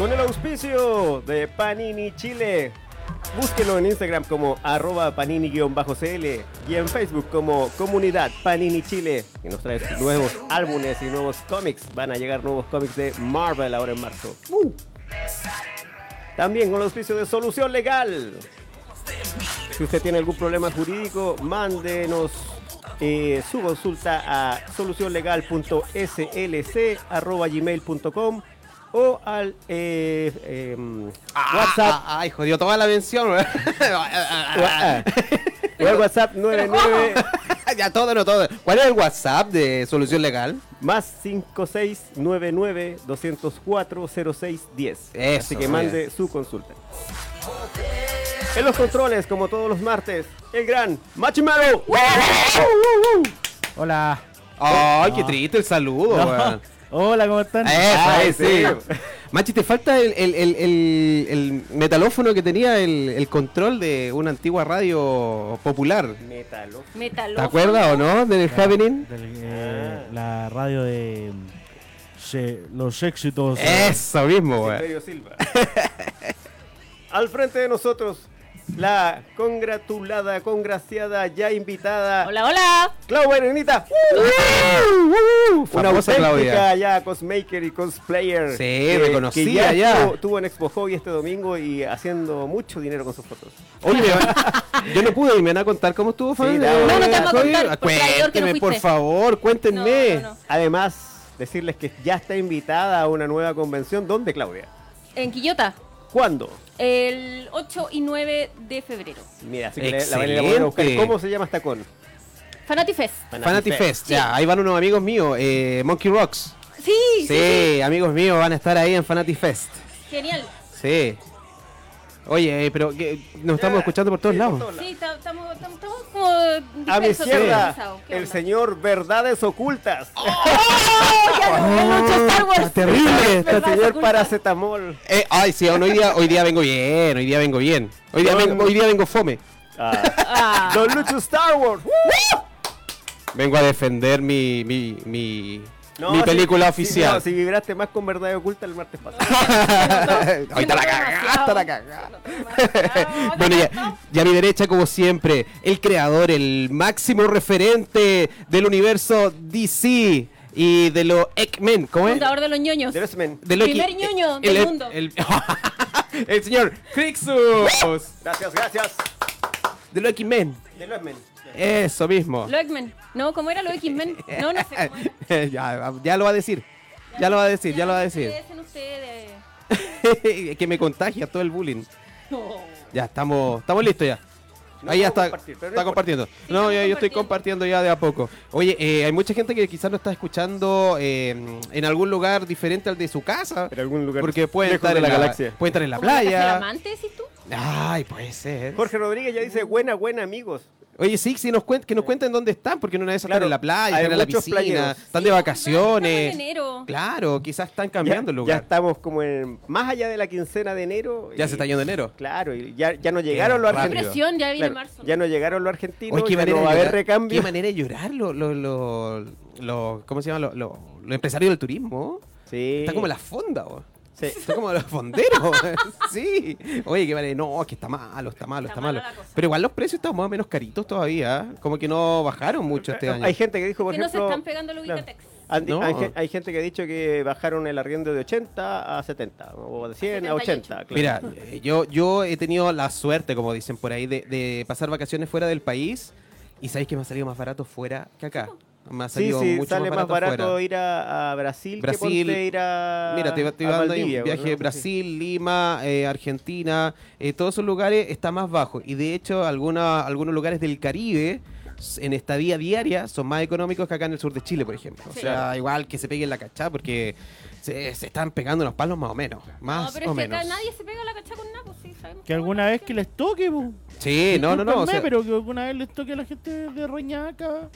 Con el auspicio de Panini Chile. Búsquelo en Instagram como arroba panini-cl y en Facebook como comunidad Panini Chile. Y nos trae nuevos álbumes y nuevos cómics. Van a llegar nuevos cómics de Marvel ahora en marzo. Uh. También con el auspicio de Solución Legal. Si usted tiene algún problema jurídico, mándenos eh, su consulta a solucionlegal.slc.gmail.com o al eh, em, WhatsApp. Ah, ay, jodió toda la mención. o al WhatsApp 99 ya todo, no todo. ¿Cuál es el WhatsApp de Solución Legal? más 5699 204 0610. Eso, Así que mande su consulta. En los controles, como todos los martes, el gran Machimaro. Hola. Ay, qué triste el saludo, No. Hola, ¿cómo están? Eso, Ay, ahí sí. Machi, te falta el, el- el- el- el metalófono que tenía el, el control de una antigua radio popular. Metalo. Metalófono. ¿Te acuerdas o no? Del Ya, Happening. del, eh, La radio de se- los éxitos. Eso mismo. Silverio Silva. Al frente de nosotros, la congratulada, congraciada, ya invitada, Hola, hola. Claudia Arenita. Una Famosa auténtica Claudia. ya cosmaker y cosplayer. Sí, reconocida que ya. Estuvo, estuvo en Expo Hobby este domingo y haciendo mucho dinero con sus fotos. Oye, yo no pude y me van a contar cómo estuvo, Fabi. no, no, no te a contar, por no por favor, cuéntenme. No, no, no. Además, decirles que ya está invitada a una nueva convención. ¿Dónde, Claudia? En Quillota, ¿Cuándo? el 8 y 9 de febrero. Mira, así que la- la van a ir a poder buscar. ¿Cómo se llama esta con? Fanati Fest. Fanati Fest, ya, ahí van unos amigos míos, eh, Monkey Rocks. Sí, Sí, sí, sí. amigos míos van a estar ahí en Fanati Fest. Genial. Sí. Oye, eh, pero que nos estamos escuchando por todos Sí, lados. por todos Sí, ta- estamos como A mi izquierda, desorganizados. ¿Qué el señor Verdades Ocultas. ¡Oh, está terrible, está señor. Paracetamol. Eh, ay, sí, hoy día, hoy día vengo bien, hoy día vengo bien. Hoy día, No, vengo, no. hoy día vengo fome. Ah. Ah. Don Lucho Star Wars. Vengo a defender mi, mi, mi, No, mi película si- oficial. no, si vibraste más con Verdad Oculta el martes pasado. Ahorita la cagaste, la cagaste. Bueno, ya, ya a mi derecha, como siempre, el creador, el máximo referente del universo DC y de los X-Men. ¿Cómo es? Fundador de los ñoños. De los men. De lo Primer ñoño el, del mundo. El, el señor Crixus Gracias, gracias. de los X-Men. De los men. Eso mismo. Lo X-Men. No, ¿cómo era lo X-Men? No, no sé. cómo era. ya, ya lo va a decir. Ya lo va a decir, ya lo va a decir. ustedes. que me contagia todo el bullying. No. Ya, estamos, estamos listos ya. No Ahí ya está, está compartiendo. Sí, no, ya, yo estoy compartiendo. ya de a poco. Oye, eh, hay mucha gente que quizás no está escuchando eh, en algún lugar diferente al de su casa. En algún lugar Porque puede estar de en la la, galaxia. Puede estar en la ¿Cómo la playa. amante, decís tú? Ay, puede ser. Jorge Rodríguez ya dice buena, buena amigos. Oye, sí, sí nos cuen- que nos cuenten dónde están, porque en una de esas Claro, están en la playa, hay están en la muchos piscina, playeros. están Sí, de estamos vacaciones. en enero. Claro, quizás están Ya, cambiando el ya lugar. estamos como en más allá de la quincena de enero. Ya y- se está yendo enero. Claro, y ya, ya no llegaron los rápido. argentinos. Presión, ya viene Claro, marzo. ya no llegaron los argentinos, Oye, qué ya manera, no de va a haber llorar, recambio. qué manera de llorar los los los los- ¿cómo se llama? Los los- los empresarios del turismo. Sí. Está como la fonda, bo. Sí. Está como los fonderos. sí. Oye, qué manera. No, que está malo, está malo, está, Está malo. Pero igual los precios están más o menos caritos todavía. Como que no bajaron mucho este año. Hay gente que dijo, por Que no se ejemplo... están pegando los claro, No. hay, hay gente que ha dicho que bajaron el arriendo de 80 a 70, o de 100 a 80. 78. claro. Mira, eh, yo, yo he tenido la suerte, como dicen por ahí, de, de pasar vacaciones fuera del país. Y sabéis que me ha salido más barato fuera que acá. Me ha Sí, salido sí, mucho sale más barato, barato fuera. ir a, a Brasil, Brasil. que ir a Mira, te, te a dando ahí Valdivia, un viaje ¿no? Brasil, Lima, eh, Argentina, eh, todos esos lugares está más bajo. Y de hecho, alguna, algunos lugares del Caribe en estadía diaria son más económicos que acá en el sur de Chile, por ejemplo. O sea, igual que se peguen la cachá porque se, se están pegando los palos más o menos. Más no, pero o es que menos. acá nadie se pega la cacha con nada, pues sí, sabemos. Que alguna vez que les toque, po. Sí, no, no, no. O sea, pero que alguna vez les toque a la gente de Reñaca.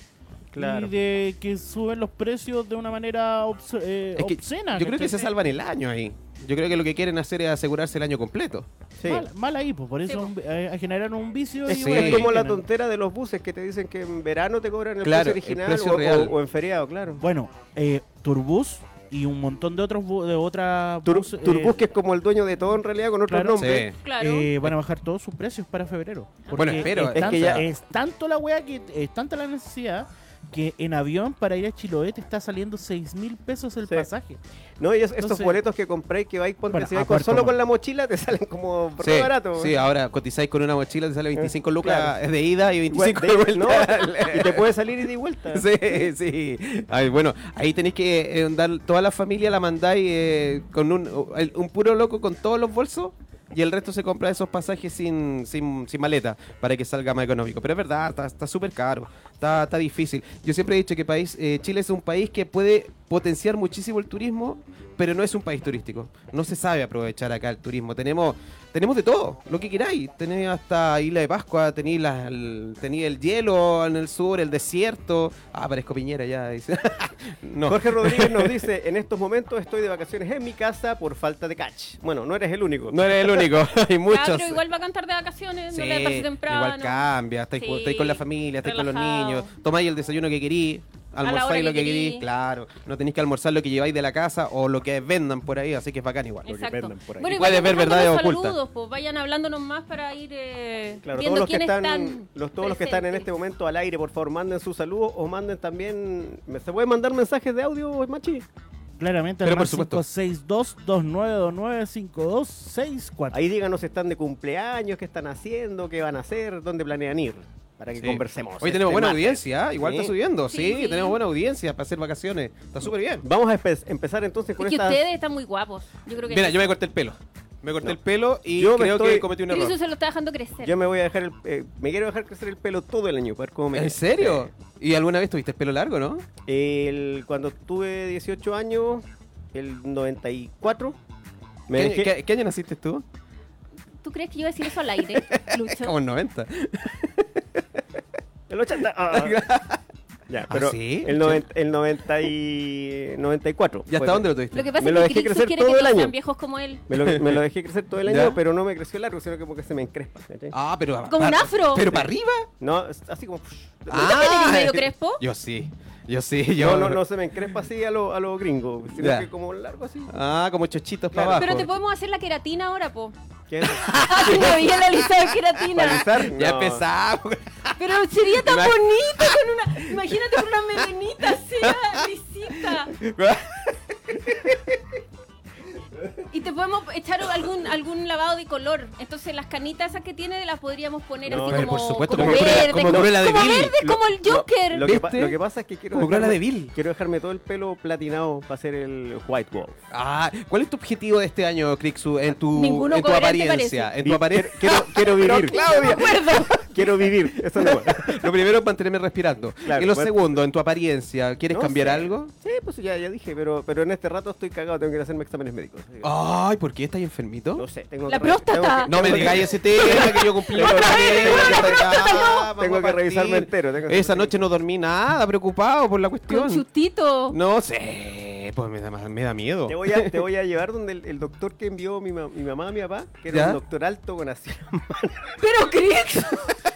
Claro. Y de que suben los precios de una manera obs- eh, es que obscena. yo creo que se salvan el año ahí. Yo creo que lo que quieren hacer es asegurarse el año completo. Sí. Mal, mal ahí, pues por eso Sí, un- eh, generaron un vicio. Es y Sí. Es como la tontera de los buses que te dicen que en verano te cobran el Claro, precio el original precio o, real. o- o en feriado, claro. Bueno, eh, Turbus y un montón de otros bu- de otras Tur- bus, eh, Turbus, que es como el dueño de todo en realidad con otro Claro. nombre. Sí. Claro. eh, van a bajar todos sus precios para febrero. Bueno, espero. Es, Es tanta, que ya- es tanto la wea que es tanta la necesidad que en avión para ir a Chiloé te está saliendo 6 mil pesos el Sí. pasaje. No, y es- estos boletos que compráis que vais, Bueno, si vais con- solo con la mochila, te salen como Sí, barato. sí, ahora cotizáis con una mochila, te sale 25 lucas claro. de ida y Igual, 25 de de- no, vuelta. y te puede salir ida y vuelta. Sí, sí. Ay, bueno, ahí tenéis que eh, dar toda la familia la mandáis eh, con un, el- un puro loco con todos los bolsos y el resto se compra esos pasajes sin, sin, sin maleta para que salga más económico. Pero es verdad, está- está súper caro, está, está difícil. Yo siempre he dicho que país, eh, Chile es un país que puede potenciar muchísimo el turismo, pero no es un país turístico. No se sabe aprovechar acá el turismo. Tenemos tenemos de todo, lo que queráis. Tenéis hasta Isla de Pascua, tenéis la- el, tenéis el hielo en el sur, el desierto. Ah, parezco Piñera ya. dice. no. Jorge Rodríguez nos dice, en estos momentos estoy de vacaciones en mi casa por falta de catch. Bueno, no eres el único. No eres el único, hay Ya, muchos. pero igual va a cantar de vacaciones, Sí, no le parece temprano. igual cambia, estáis, Sí, con la familia, estáis con los relajado. Tomáis el desayuno que querís, almorzáis que lo que querís. querís, claro, no tenéis que almorzar lo que lleváis de la casa o lo que vendan por ahí, así que es bacán igual. que Exacto. vendan por ahí. Bueno, puedes ver verdades ocultas. saludos, pues, vayan hablándonos más para ir eh, Claro, viendo todos los que quiénes están, están los, todos los que están en este momento al aire, por favor, manden sus saludos o manden también. ¿me- ¿Se pueden mandar mensajes de audio, Machi? Claramente, Pero al por más supuesto. 562-2929-5264. Ahí díganos si están de cumpleaños, qué están haciendo, qué van a hacer, dónde planean ir, para que Sí. conversemos. Hoy este tenemos buena martes. audiencia, ¿eh? igual Sí. está subiendo, sí, Sí, sí. tenemos buena audiencia para hacer vacaciones, está súper bien. Vamos a empe- empezar entonces con Es que esta. ustedes están muy guapos. Yo creo que Mira, yo me corté el pelo, me corté No. el pelo y Yo creo estoy- que cometí un error. Cristo se lo está dejando crecer. Yo me voy a dejar el, eh, me quiero dejar crecer el pelo todo el año para ver cómo me ¿En serio? ¿Y alguna vez tuviste el pelo largo, no? El, cuando tuve 18 años, el 94, me ¿Qué, dejé, qué- qué año naciste tú? ¿Tú crees que yo iba a decir eso al aire, Lucho? Como en 90. El 80. ah, ya, pero sí? el, noven- el 90 y 94. ¿Y fue- hasta dónde lo tuviste? Lo que pasa Me lo es dejé que crecer quiere todo que el año. sean viejos como él. Me lo, me lo dejé crecer todo el año, ¿Ya? pero no me creció largo, sino que porque se me encrespa. Ah, pero... Como un afro. ¿Pero para arriba? No, así como. Ah, medio crespo? Yo sí, yo sí, yo... No, no, no se me encrespa así a lo, a lo gringo, sino Ya. que como largo así. Ah, como chochitos Claro. para abajo. Pero te podemos hacer la queratina ahora, po. Ah, que me había analizado queratina. ¿Palizar? Ya No. empezamos. Pero sería tan bonito con una. Imagínate con una melenita así, ah, lisita. Y te podemos echar algún algún lavado de color. Entonces las canitas esas que tiene las podríamos poner No, así pero como, por supuesto, como verde, como Cruella de como verde, como el Lo- Joker. Lo, que, lo pasa es que quiero Como dejarme, de Vil. quiero dejarme todo el pelo platinado para hacer el White Wolf. Ah, ¿cuál es tu objetivo de este año, Crixu, en tu, Ninguno en tu apariencia? En tu apariencia. quiero, quiero vivir. Claudia. quiero vivir. Eso no Lo primero es mantenerme respirando. Claro, y lo bueno. segundo, en tu apariencia, ¿quieres No cambiar sé. algo? Sí, pues ya, ya dije, pero, pero en este rato estoy cagado, tengo que ir a hacerme exámenes médicos. Ay, ¿por qué estás enfermito? No sé, tengo La que próstata. No me digáis ese tema que yo cumplí los Tengo que revisarme entero. tengo que- Esa noche no dormí nada, preocupado por la Con cuestión. chutito. No sé, pues me da, me da miedo. Te voy, a, te voy a llevar donde el, el doctor que envió mi, ma- mi mamá a mi papá, que era ¿Ya? un doctor alto con así. Pero Chris,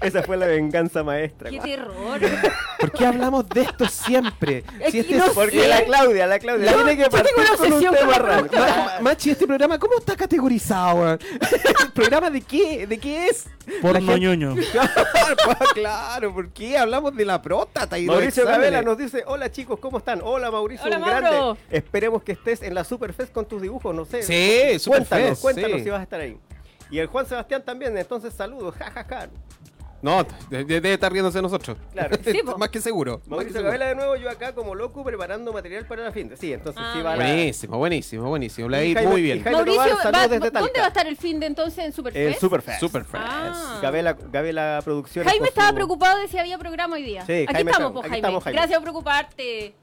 Esa fue la venganza maestra. qué terror. ¿Por qué hablamos de esto siempre? Es Si este no es- Porque la Claudia, la Claudia, La- tiene que yo tengo partir una con un obsesión tema con la raro. Ma- Machi, este programa, ¿cómo está categorizado? programa de qué? ¿De qué es? Por La gente- ñoño. Claro, ¿por qué hablamos de la próstata y Mauricio? Gabela nos dice, hola chicos, ¿cómo están? Hola Mauricio, Hola, un Mauro. grande. Esperemos que estés en la Superfest con tus dibujos, no sé. Sí, Cuéntanos, Superfest, cuéntanos sí. si vas a estar ahí. Y el Juan Sebastián también, entonces saludos, jajaja. No, de- de- debe estar riéndose de nosotros. Claro. Sí. Más que seguro. Mauricio. Gabela de nuevo, yo acá como loco preparando material para la fin de. Sí, entonces Ah, sí va a la... Buenísimo, buenísimo, buenísimo. Le ha Y ido Jaime- muy bien. Jaime Mauricio, Tobar, va- saludos desde ¿dónde va a estar el fin de entonces en Superfest? En Superfest. Superfest. Ah. Gabela, Gabela Producciones. Jaime estaba su- preocupado de si había programa hoy día. Sí, aquí Jaime estamos, está- po, aquí Jaime. estamos, Jaime. Gracias por preocuparte.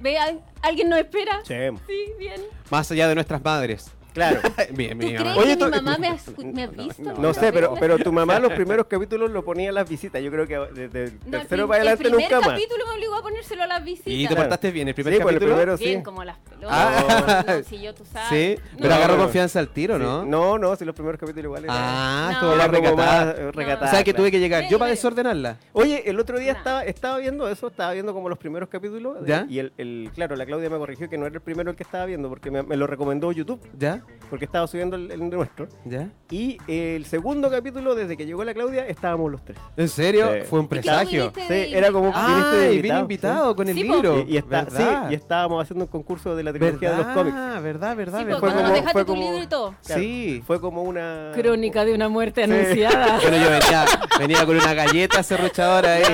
Ve, ¿al- ¿alguien nos espera? Sí. Sí, bien. Más allá de nuestras madres. Claro. Bien, ¿Tú bien. crees Oye, que tú- mi mamá me ha, me ha visto? No sé, pero, pero tu mamá los primeros capítulos lo ponía en las visitas. Yo creo que desde el No, el tercero para adelante el primer nunca más. capítulo me obligó a ponérselo a las visitas. Y te portaste bien, el primer Sí, pues el capítulo. primero Bien, sí. como las pelotas. Ah. No, si yo, tú sabes. Sí, No, pero agarró no. confianza al tiro, Sí. ¿no? No, no, si los primeros capítulos igual eran- Ah, No. estuvo más recatada. eh, recatada. O sea que tuve que llegar yo para desordenarla. Oye, el otro día estaba, estaba viendo eso, estaba viendo como los primeros capítulos. ¿Ya? Y el, el- claro, la Claudia me corrigió que no era el primero el que estaba viendo, porque me, me lo recomendó YouTube, ¿Ya? Porque estaba subiendo el, el nuestro. ¿Ya? Y el segundo capítulo, desde que llegó la Claudia, estábamos los tres. ¿En serio? Sí. Fue un ¿Y qué presagio. Sí, era como- viniste Ah, de invitado, vine invitado con el Sí, libro. Y, y está, sí, y estábamos haciendo un concurso de la trilogía de los cómics. verdad, verdad, verdad, Sí, verdad. pues, Fue cuando como- nos dejaste fue tu libro y todo. Claro, Sí. Fue como una... Crónica de una muerte Sí. anunciada. Bueno, yo venía, venía con una galleta serruchadora ahí.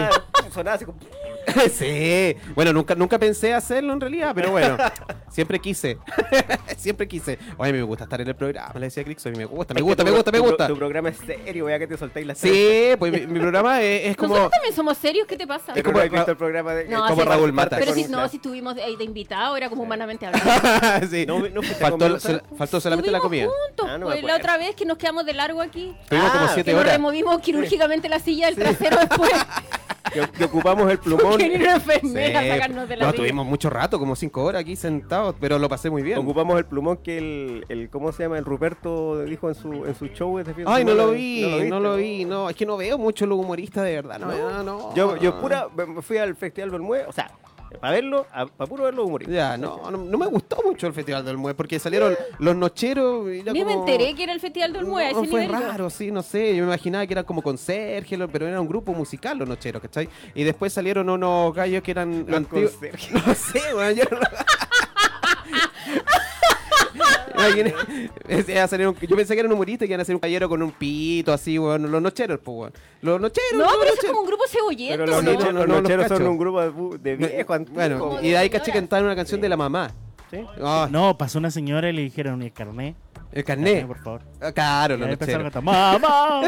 Sonaba así como... sí. Bueno, nunca, nunca pensé hacerlo en realidad, pero bueno. Siempre quise. siempre quise. Oye, a mí me gusta estar en el programa, le decía Crix. A mí me gusta, me que gusta, me gusta, me gusta. Tu programa es serio, vea que te soltáis las Sí, pues mi, mi programa es, es como. Nosotros también somos serios, ¿qué te pasa? Es como- visto el programa de... No, como sí, Raúl Mata. Pero si no, si estuvimos ahí de invitado, era como humanamente hablando. sí. No, no faltó, ¿sabes? faltó solamente la comida. Juntos, Ah, no pues, la otra vez que nos quedamos de largo aquí. Estuvimos como Ah, Que siete nos horas. removimos quirúrgicamente la silla del trasero después. Que, que ocupamos el plumón. Sí, enfermera a sacarnos de la no, tuvimos mucho rato, como cinco horas aquí sentados, pero lo pasé muy bien. Ocupamos el plumón que el, el ¿cómo se llama? El Ruperto dijo en su en su show este Ay, no lo vi, viste? no lo vi, no, es que no veo mucho los humoristas de verdad, no, no, no. Yo, yo pura me fui al Festival Bermúdez, o sea, para verlo, para puro verlo humoristas. Ya, no, no, no me gustó mucho el Festival del Mue, porque salieron los nocheros y era Ni me enteré que era el Festival del Mue, a No, ese fue nivel. yo. raro, sí, no sé. Yo me imaginaba que eran como conserje, pero era un grupo musical los nocheros, ¿cachai? Y después salieron unos gallos que eran Los antiguos. No sé, weón. Yo, no- yo pensé que eran humoristas que iban a hacer un caballero con un pito así, weón. Los nocheros, pues, weón. Los nocheros. No, los pero eso es como un grupo cebollento, Pero los no, nocheros, no, los no los nocheros son un grupo de, viejos. Bueno, y de ahí caché cantaron una canción de la mamá. ¿sí? Ah, No, pasó una señora y le dijeron el carnet. el Carnet, carnet. por favor. Ah, Claro, Y a cantar, mamá,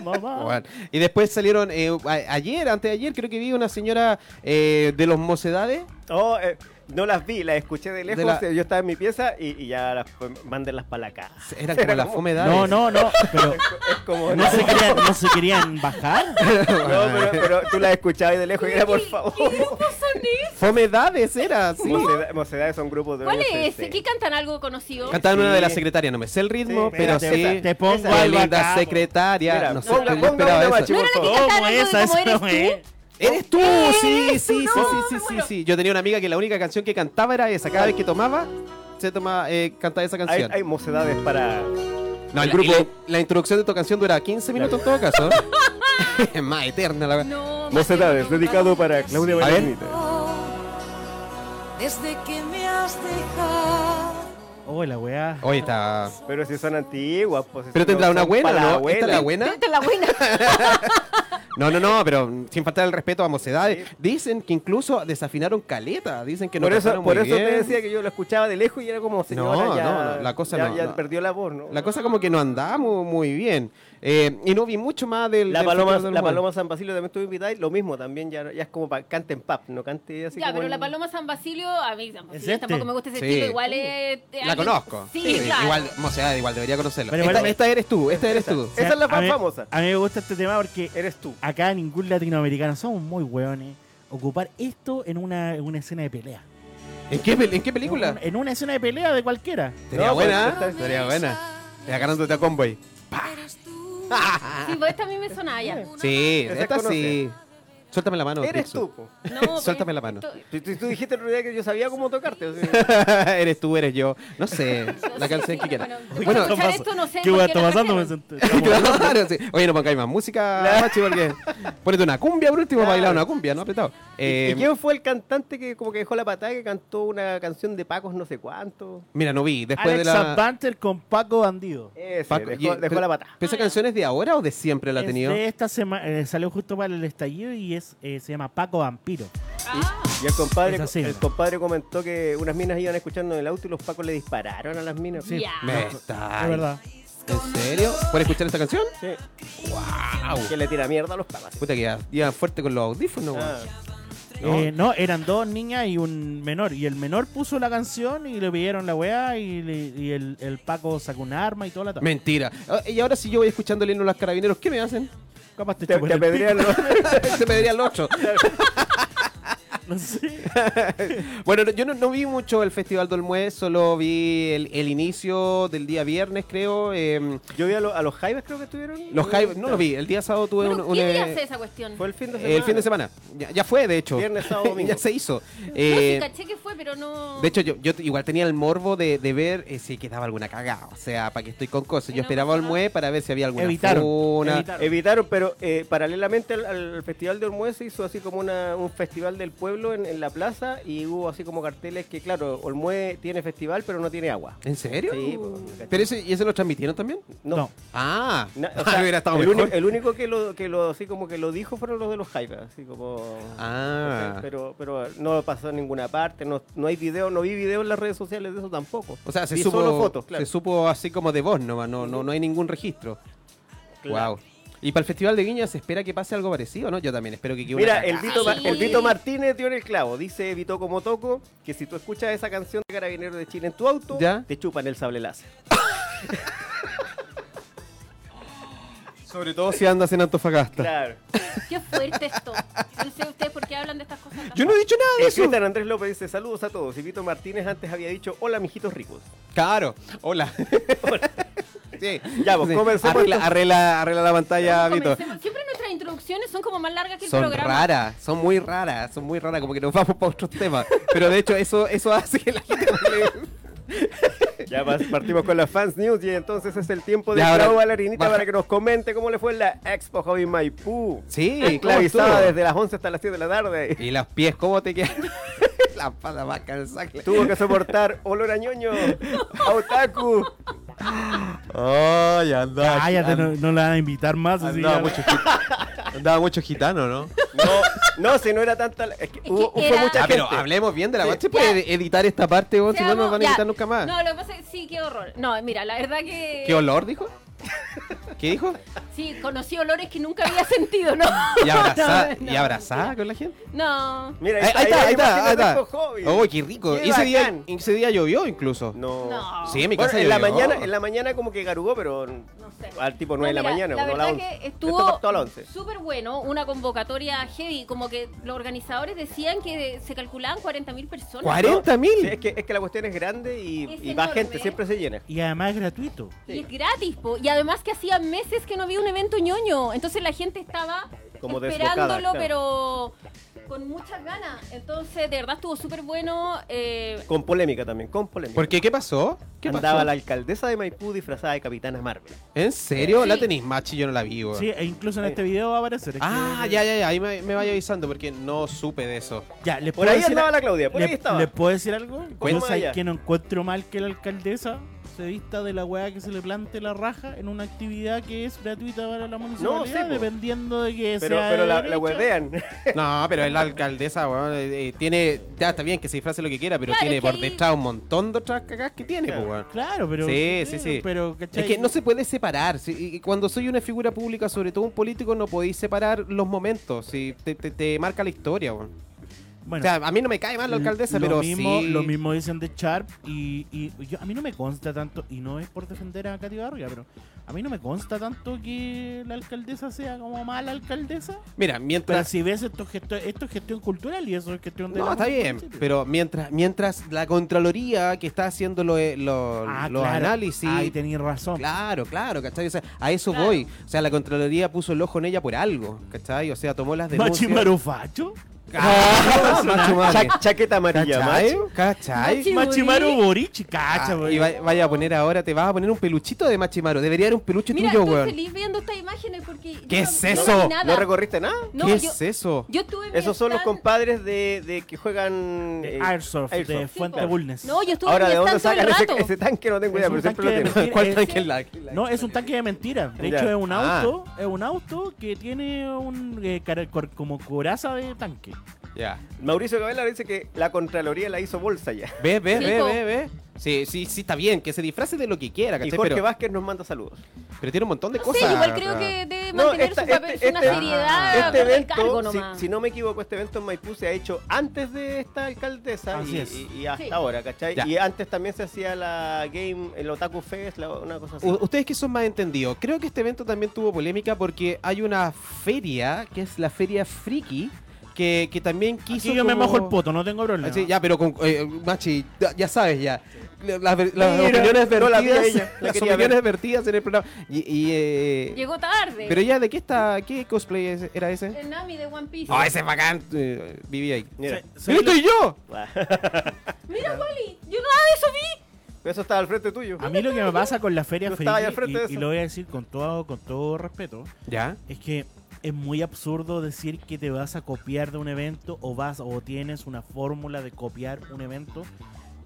mamá. Bueno, Y después salieron eh, ayer, antes de ayer, creo que vi una señora eh, de los mocedades. Oh, eh, no las vi, las escuché de lejos. De la- Yo estaba en mi pieza y, y ya las mándenlas para la casa. Eran como las fomedades. No, no, no, pero Es como. no se querían, no se querían bajar. No, pero, pero tú las escuchabas de lejos y era por favor. ¿Qué grupos son esos? Fomedades era, sí. Mocedades, mocedades son grupos de. ¿Cuál es? ¿Qué cantan algo conocido? Cantaban una Sí. de las secretarias, no me sé el ritmo, Sí, pero espérate, sí. te pongo Esa- linda secretaria. Mira, no sé, ponga- yo ponga esperaba una eso. machi, ¿No por era la que favor. cantaba ¿Cómo algo es de como eso, eres tú? ¿Eres tú? Sí, sí, sí, sí, sí, sí. Yo tenía una amiga que la única canción que cantaba era esa. Cada vez que tomaba, se tomaba, eh, cantaba esa Hay, canción. hay mocedades para. No, el la, grupo- la, la introducción de tu canción dura 15 minutos en todo caso. es más eterna la No, Mocedades, dedicado no. para Claudia. Vallenita. Desde que me has dejado. Oh, la weá. Oye, está. Pero si son antiguas, pues. Pero tendrá una buena, ¿no? ¿Esta es la buena? Esta es la buena. No, no, no, pero sin faltar el respeto a mocedades. Dicen que incluso desafinaron caleta. Dicen que no Por eso, por muy eso te decía que yo lo escuchaba de lejos y era como señora No, ya, no, no, la cosa ya, no, ya perdió la voz, ¿no? La cosa como que no andaba mu- muy bien. Eh, y no vi mucho más del. La del paloma, del la paloma San Basilio también estuvo invitada y lo mismo también ya, ya es como para cante en pub, no cante así Ya, como pero en- la Paloma San Basilio, a mí San Basilio este? tampoco me gusta ese Sí. estilo, igual es... La conozco. Sí, claro. Igual, igual debería conocerla. Pero esta, eres tú, esta eres tú. Esa es la a más mí- famosa. A mí me gusta este tema porque Eres tú. acá ningún latinoamericano somos muy hueones. Ocupar esto en una, en una escena de pelea. ¿En qué, en qué película? En una escena de pelea de cualquiera. Sería No, pues, buena, esta ¿eh? es- Sería buena. Y agarrándote a Convoy. Sí, pues esta a mí me sonaba ya. Sí, esta es sí. Suéltame la mano. Eres Dixon. tú. po. No, pero Suéltame la mano. Tú, tú- tú dijiste el otro día que yo sabía cómo tocarte. o sea, eres tú, eres yo. No sé, no la sé, canción sí, que quieras. bueno, esto no sé ¿Qué qué está la pasando? Me trajeron. senté- Claro, sí. Oye, no pongáis más música, Machi, porque ponete una cumbia por último para bailar una cumbia, ¿no? Apretado. Eh, ¿Y quién fue el cantante que como que dejó la patada que cantó una canción de Pacos no sé cuánto? mira, no vi. Después Alex de la. Banter con Paco Bandido. Ese, Paco- dejó, y- dejó pero- la patada. ¿pero ¿Esa canción es de ahora o de siempre la ha tenido? esta semana eh, salió justo para el estallido y es eh, se llama Paco Vampiro. Y el compadre, Es así, el ¿no? compadre comentó que unas minas iban escuchando en el auto y los Pacos le dispararon a las minas. Sí. Me Es está. verdad. ¿En serio? ¿Puedes escuchar esta canción? Sí. Que le tira mierda a los Pacos. Puta que ya, ya fuerte con los audífonos, weón. Ah, ¿no? Eh, no, eran dos niñas y un menor. Y el menor puso la canción y le pidieron la weá y, le- y el, el Paco sacó un arma y toda la tapa. Mentira. Ah, Y ahora si yo voy escuchando el himno de los carabineros, ¿qué me hacen? Capaz te, Te, te el pico, apedrean los- Se me diría el 8. no sé. Bueno, no- yo no, no vi mucho el Festival del Olmué, solo vi el, el inicio del día viernes, creo. eh, Yo vi a, lo- a los Jaivas, creo que estuvieron. los Jaivas, no lo vi. El día sábado tuve Bueno, un, un, ¿Qué día eh, hace esa cuestión? Fue el fin de semana. el fin de semana. Ya, ya fue, de hecho. Viernes, sábado, domingo. ya se hizo. no, Eh, sí, caché que fue, pero no... de hecho, yo, yo igual tenía el morbo de, de ver eh, si quedaba alguna cagada. O sea, para que estoy con cosas. Yo no esperaba pasó Olmué para ver si había alguna Evitaron, funa. evitaron. Evitaron, pero eh, paralelamente al, al Festival de Olmué se hizo así como una, un festival del pueblo en, en la plaza y hubo así como carteles que, claro, Olmué tiene festival pero no tiene agua. ¿En serio? Sí, pues. ¿Pero ese, y ese lo transmitieron también? No. No. Ah, Na- o sea, hubiera estado el, único, el único que lo, que lo así como que lo dijo fueron los de los Jaivas, así como Ah. pero pero no pasó en ninguna parte, no, no hay video, no vi video en las redes sociales de eso tampoco. O sea, se Vi supo, solo fotos, claro. se supo así como de voz nomás, no, no, no hay ningún registro. Claro. Wow. Y para el Festival de Viña se espera que pase algo parecido, ¿no? Yo también espero que quede una Mira, cagada. el Vito, Ma- el Vito Martínez dio en el clavo. Dice Vito como toco que si tú escuchas esa canción de Carabineros de Chile en tu auto, ¿Ya? te chupan el sable láser. Sobre todo si andas en Antofagasta. Claro. Qué fuerte esto. No sé ustedes por qué hablan de estas cosas. tan Yo no he dicho nada de eso. Cristian Andrés López dice saludos a todos. Y Vito Martínez antes había dicho hola mijitos ricos. Claro. Hola. sí. Ya, pues, Sí. comencemos Arregla, arregla, arregla la pantalla, Vito. Siempre nuestras introducciones son como más largas que el Son programa. raras, son muy raras, son muy raras, como que nos vamos para otros temas. Pero de hecho eso, eso hace que la gente no le- Ya partimos con las fans news y entonces es el tiempo de Clau Balarinita baja. para que nos comente cómo le fue en la Expo Hobby Maipú. Sí, ¿cómo Esclavizada desde las 11 hasta las 7 de la tarde. Y los pies, ¿cómo te quedan? la pata más cansada. Tuvo que soportar olor a ñoño, a otaku. Ay, andaba. Cállate, no, no la van a invitar más. así Andaba ya- mucho, gi- andaba mucho gitano, ¿no? No, no, si no era tanta. Es que, que hubo, fue era- mucha Ah, pero hablemos bien de la Sí. ¿Se puede editar esta parte, vos? Si no nos van a ya. editar nunca más. No, lo que pasa es sí, qué horror. No, mira, la verdad que. ¿Qué olor dijo? ¿Qué dijo? Sí, conocí olores que nunca había sentido, ¿no? ¿Y abrazada, No, no, ¿y abrazada con la gente? No. Mira, Ahí, ahí está, ahí está, ahí está. Oh, qué rico. Qué ese, día, bacán. ese día llovió incluso. No. No. Sí, en mi Bueno, casa en la mañana, en la mañana como que garugó, pero No sé. al tipo No, 9 de la mañana, la la verdad 11. que estuvo cortó a la 11. súper bueno, una convocatoria heavy, como que los organizadores decían que se calculaban 40.000 personas. ¿40 mil? Sí, es, que, es que la cuestión es grande y, Es y va gente, siempre se llena. Y además es gratuito. Y es gratis, po. y además que hacía meses que no había un evento ñoño, entonces la gente estaba Como esperándolo, desbocada, pero con muchas ganas. Entonces, de verdad estuvo súper bueno. eh, Con polémica también, con polémica. ¿Por qué? ¿Qué pasó? ¿Qué Andaba pasó? la alcaldesa de Maipú disfrazada de Capitana Marvel. ¿En serio? Sí. La tenéis machi, yo no la vi. Sí, e incluso en este video va a aparecer. es Ah, que- ya, ya, ya. Ahí me, me vaya avisando porque no supe de eso. Ya, ¿les Por puedo ahí decir andaba a- la Claudia, por ¿le- ahí estaba. ¿Les puedo decir algo? Cuéntame que no encuentro mal que la alcaldesa se vista de la weá que se le plante la raja en una actividad que es gratuita para la municipalidad, sí, po. dependiendo de que Pero, sea pero de la, la huevean. No, pero es la alcaldesa, weón. eh, eh, tiene. Ya está bien que se disfrace lo que quiera, pero Claro, tiene por ahí- detrás un montón de otras cagadas que tiene, Claro. pues, weón. Claro, pero. Sí, sí, sí. Pero, ¿cachai? Es que no se puede separar. si- y cuando soy una figura pública, sobre todo un político, no podéis separar los momentos. Si te, te- te marca la historia, weón. Bueno, o sea, a mí no me cae mal la alcaldesa, lo pero mismo, sí. Lo mismo dicen de Sharp y, y yo, a mí no me consta tanto, y no es por defender a Katy Barriga, pero a mí no me consta tanto que la alcaldesa sea como mala alcaldesa. Mira, Pero mientras. si ves esto, gesto- esto es gestión cultural y eso es gestión de No, la está bien, pero mientras mientras la Contraloría que está haciendo lo- lo- Ah, los claro. análisis. Ahí tenéis razón. Claro, claro, ¿cachai? O sea, a eso Claro. voy. O sea, la Contraloría puso el ojo en ella por algo, ¿cachai? O sea, tomó las denuncias. Machimaru Facho. Ah. Cha- chaqueta amarilla, ¿Cachai? ¿Cachai? Machi- Machimaru Borichi, Ah, cacha, y wey. va- vaya a poner ahora, te vas a poner un peluchito de Machimaru. Debería haber un peluche Mira, tuyo, estoy weón. feliz viendo estas imágenes porque. ¿Qué yo es eso? No. ¿No recorriste nada? No, ¿Qué yo, es eso? Yo tuve mi Esos son los compadres de, de que juegan. De eh, Airsoft, de Airsoft. Fuente. Bulnes. No, yo estuve Ahora, ¿de dónde sacan ese, ese tanque? No tengo Es idea, un pero siempre lo tanque de tienen. mentira. ¿Cuál tanque es la- No, es un tanque de mentira. De hecho, es un Ah. auto, es un auto que tiene un eh, como coraza de tanque. Ya. Mauricio Cabela dice que la Contraloría la hizo bolsa ya. Ve, ve, ve, ve, ve. Sí, sí, sí, está bien, que se disfrace de lo que quiera, Y ¿cachai? Jorge Pero, Vázquez nos manda saludos. pero tiene un montón de No cosas. sé, igual creo que debe No, mantener esta- su papel, este- una este- seriedad Este con el evento, cargo si, nomás. si no me equivoco, este evento en Maipú se ha hecho antes de esta alcaldesa Así y, es. y- y hasta Sí. ahora, ¿cachai? Ya. Y antes también se hacía la Game, el Otaku Fest, la- una cosa así. U- Ustedes que son más entendidos, creo que este evento también tuvo polémica porque hay una feria, que es la feria Friki, que, que también quiso. Aquí yo me mojo el poto, no tengo problema. Ah, sí, ya, pero con eh, Machi, ya, ya sabes ya. Las, ver- las Mira, opiniones vertidas, ella, la las opiniones ver. vertidas en el programa. Y, y, eh, Llegó tarde. pero ya, ¿de qué está? ¿Qué cosplay es- era ese? El Nami de One Piece. Ah, ese es bacán. Eh, viví ahí. Mira, Se- ¡Mira, estoy yo! Mira, Wally, yo nada de eso vi. eso estaba al frente tuyo. A mí lo que me pasa con la feria Yo estaba ahí al friki, frente de y, y lo voy a decir con todo, con todo respeto, ¿Ya? es que es muy absurdo decir que te vas a copiar de un evento o vas o tienes una fórmula de copiar un evento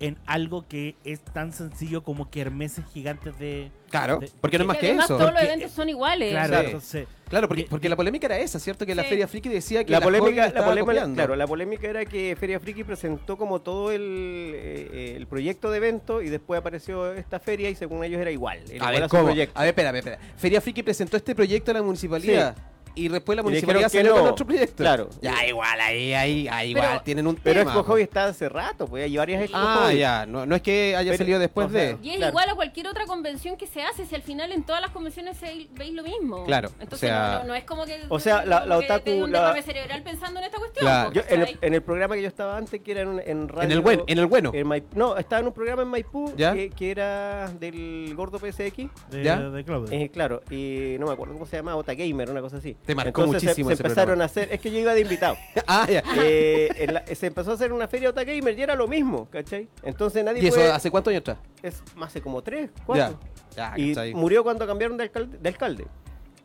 en algo que es tan sencillo como kermeses gigantes de... Claro, de- porque no es más que eso. todos los eventos son iguales. Claro, Claro. entonces... Claro, porque, porque la polémica era esa, ¿cierto? Que la. Feria Friki decía que La la polémica, la estaba polémica, claro, la polémica era que Feria Friki presentó como todo el, eh, el proyecto de evento y después apareció esta feria y según ellos era igual. Era A igual ver, a su ¿cómo? A ver, espera, espera. Feria Friki presentó este proyecto a la municipalidad. Y después la municipalidad salió no. con otro proyecto. Claro. Ya, igual, ahí, ahí, ahí Pero- igual tienen un Pero tema. Expo Hobby está hace rato, pues hay varias Expo Ah, Hobby. ya. No, no es que haya Pero- salido después o sea, de. Y es Claro. igual a cualquier otra convención que se hace, si al final en todas las convenciones se- veis lo mismo. Claro, Entonces o sea- no, no- es como que. O sea, la- la que otaku- un la- cerebral pensando en esta cuestión. Claro. Yo, en, el, en el programa que yo estaba antes, que era en, en radio. En el buen, en el bueno. en Maip- no, estaba en un programa en Maipú que, que era del gordo PSX. De, ¿Ya? de Claudio. Eh, claro, y no me acuerdo cómo se llama, Ota Gamer, una cosa así. Te marcó Entonces se- muchísimo Se, ese empezaron programa. a hacer, es que yo iba de invitado. ah, ya. Eh, la- se empezó a hacer una feria Ota Gamer y era lo mismo, ¿cachai? Entonces nadie ¿Y eso puede- hace cuántos años atrás? es más hace como tres, cuatro. Ya, y murió cuando cambiaron de alcalde. de alcalde.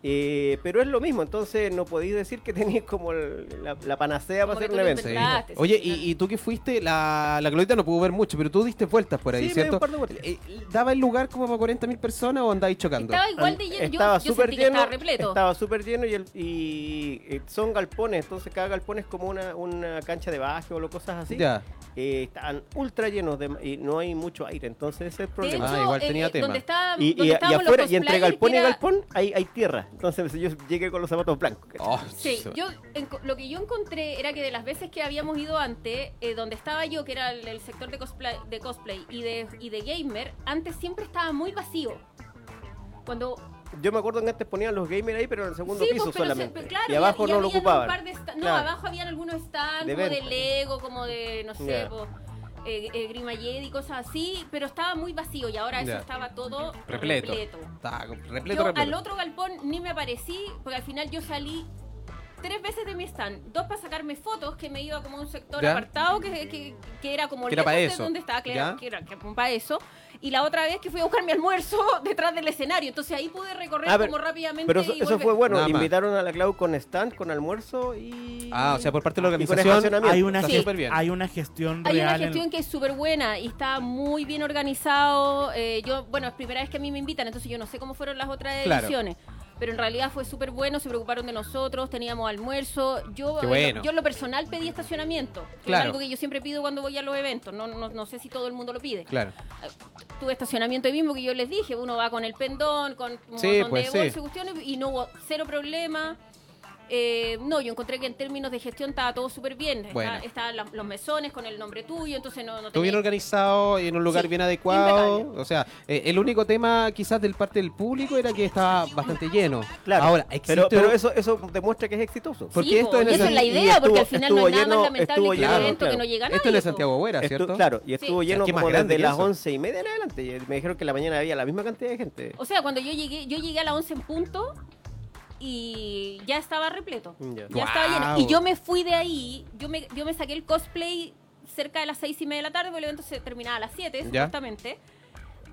Eh, pero es lo mismo, entonces no podéis decir que tenéis como el- la, la panacea Como para hacer que un evento. Sí. inventaste, sí, Oye, sí, y, y tú que fuiste, la, la Claudita no pudo ver mucho, pero tú diste vueltas por ahí, Sí, ¿cierto? Eh, ¿Daba el lugar como para 40.000 personas o andáis chocando? Estaba igual de lleno. Yo, Estaba yo súper sentí que lleno, estaba repleto. estaba súper lleno y, el- y, eh, son galpones, entonces cada galpón es como una, una cancha de básquetbol o cosas así. Ya. Eh, estaban ultra llenos de, y no hay mucho aire, entonces ese es el problema. hecho, Ah, igual eh, tenía eh, tema. Donde está, y, donde y- afuera, y entre galpón que y era- galpón hay, hay tierra. Entonces yo llegué con los zapatos blancos. Oh, Sí, yo lo que yo encontré era que de las veces que habíamos ido antes, eh, donde estaba yo, que era el, el sector de cosplay, de cosplay y de y de gamer, antes siempre estaba muy vacío. Cuando Yo me acuerdo que antes ponían los gamers ahí, pero en el segundo sí, piso pues, pero se- solamente. pero claro, y abajo no lo ocupaban. un par de sta- No, Claro. abajo habían algunos stands De como de. Lego, como de no sé, po, eh, eh, Grima cosas así, pero estaba muy vacío y ahora eso estaba todo Repleto. repleto. Está repleto, yo repleto. al otro galpón ni me aparecí, porque al final yo salí tres veces de mi stand. Dos para sacarme fotos, que me iba como a un sector ¿Ya? apartado, que, que, que era como Que era eso. donde estaba, que ¿Ya? era, que era para eso. Y la otra vez que fui a buscar mi almuerzo detrás del escenario. Entonces ahí pude recorrer como rápidamente. Pero eso, y eso fue bueno. Nada más. Invitaron a la Clau con stand, con almuerzo y. Ah, o sea, por parte de la organización. Hay una, Sí. bien. hay una gestión Hay una real. en- gestión que es súper buena y está muy bien organizado. Eh, yo, bueno, es primera vez que a mí me invitan, entonces yo no sé cómo fueron las otras Claro. ediciones. Pero en realidad fue súper bueno, se preocuparon de nosotros, teníamos almuerzo. Yo, eh, bueno. yo en lo personal pedí estacionamiento, que Claro. es algo que yo siempre pido cuando voy a los eventos. No, no, no sé si todo el mundo lo pide. Claro. Tuve estacionamiento ahí mismo que yo les dije, uno va con el pendón, con un Sí, montón pues, de sí. bolsas y cuestiones, y no hubo cero problema. Eh, no, yo encontré que en términos de gestión estaba todo súper bien. Bueno. Estaban los mesones con el nombre tuyo, entonces no, no Todo bien organizado y en un lugar Sí, bien adecuado. impecable. O sea, eh, el único tema quizás del parte del público era que estaba bastante lleno. Claro. Ahora, pero, pero eso, eso demuestra que es exitoso. Porque Sí, esto po, en y esa es la idea, porque estuvo- al final no estuvo es nada lleno- más lamentable estuvo que un lleno, evento que claro. no llega Esto es de. Santiago Buera, Estu- ¿cierto? claro, y estuvo Sí. lleno Es como desde las once y media en adelante. Me dijeron que en la mañana había la misma cantidad de gente. O sea, cuando yo llegué, yo llegué a las 11 en punto y ya estaba repleto. Ya. Ya estaba lleno. Y yo me fui de ahí, yo me, yo me saqué el cosplay cerca de las seis y media de la tarde, porque el evento se terminaba a las 7, Ya. supuestamente.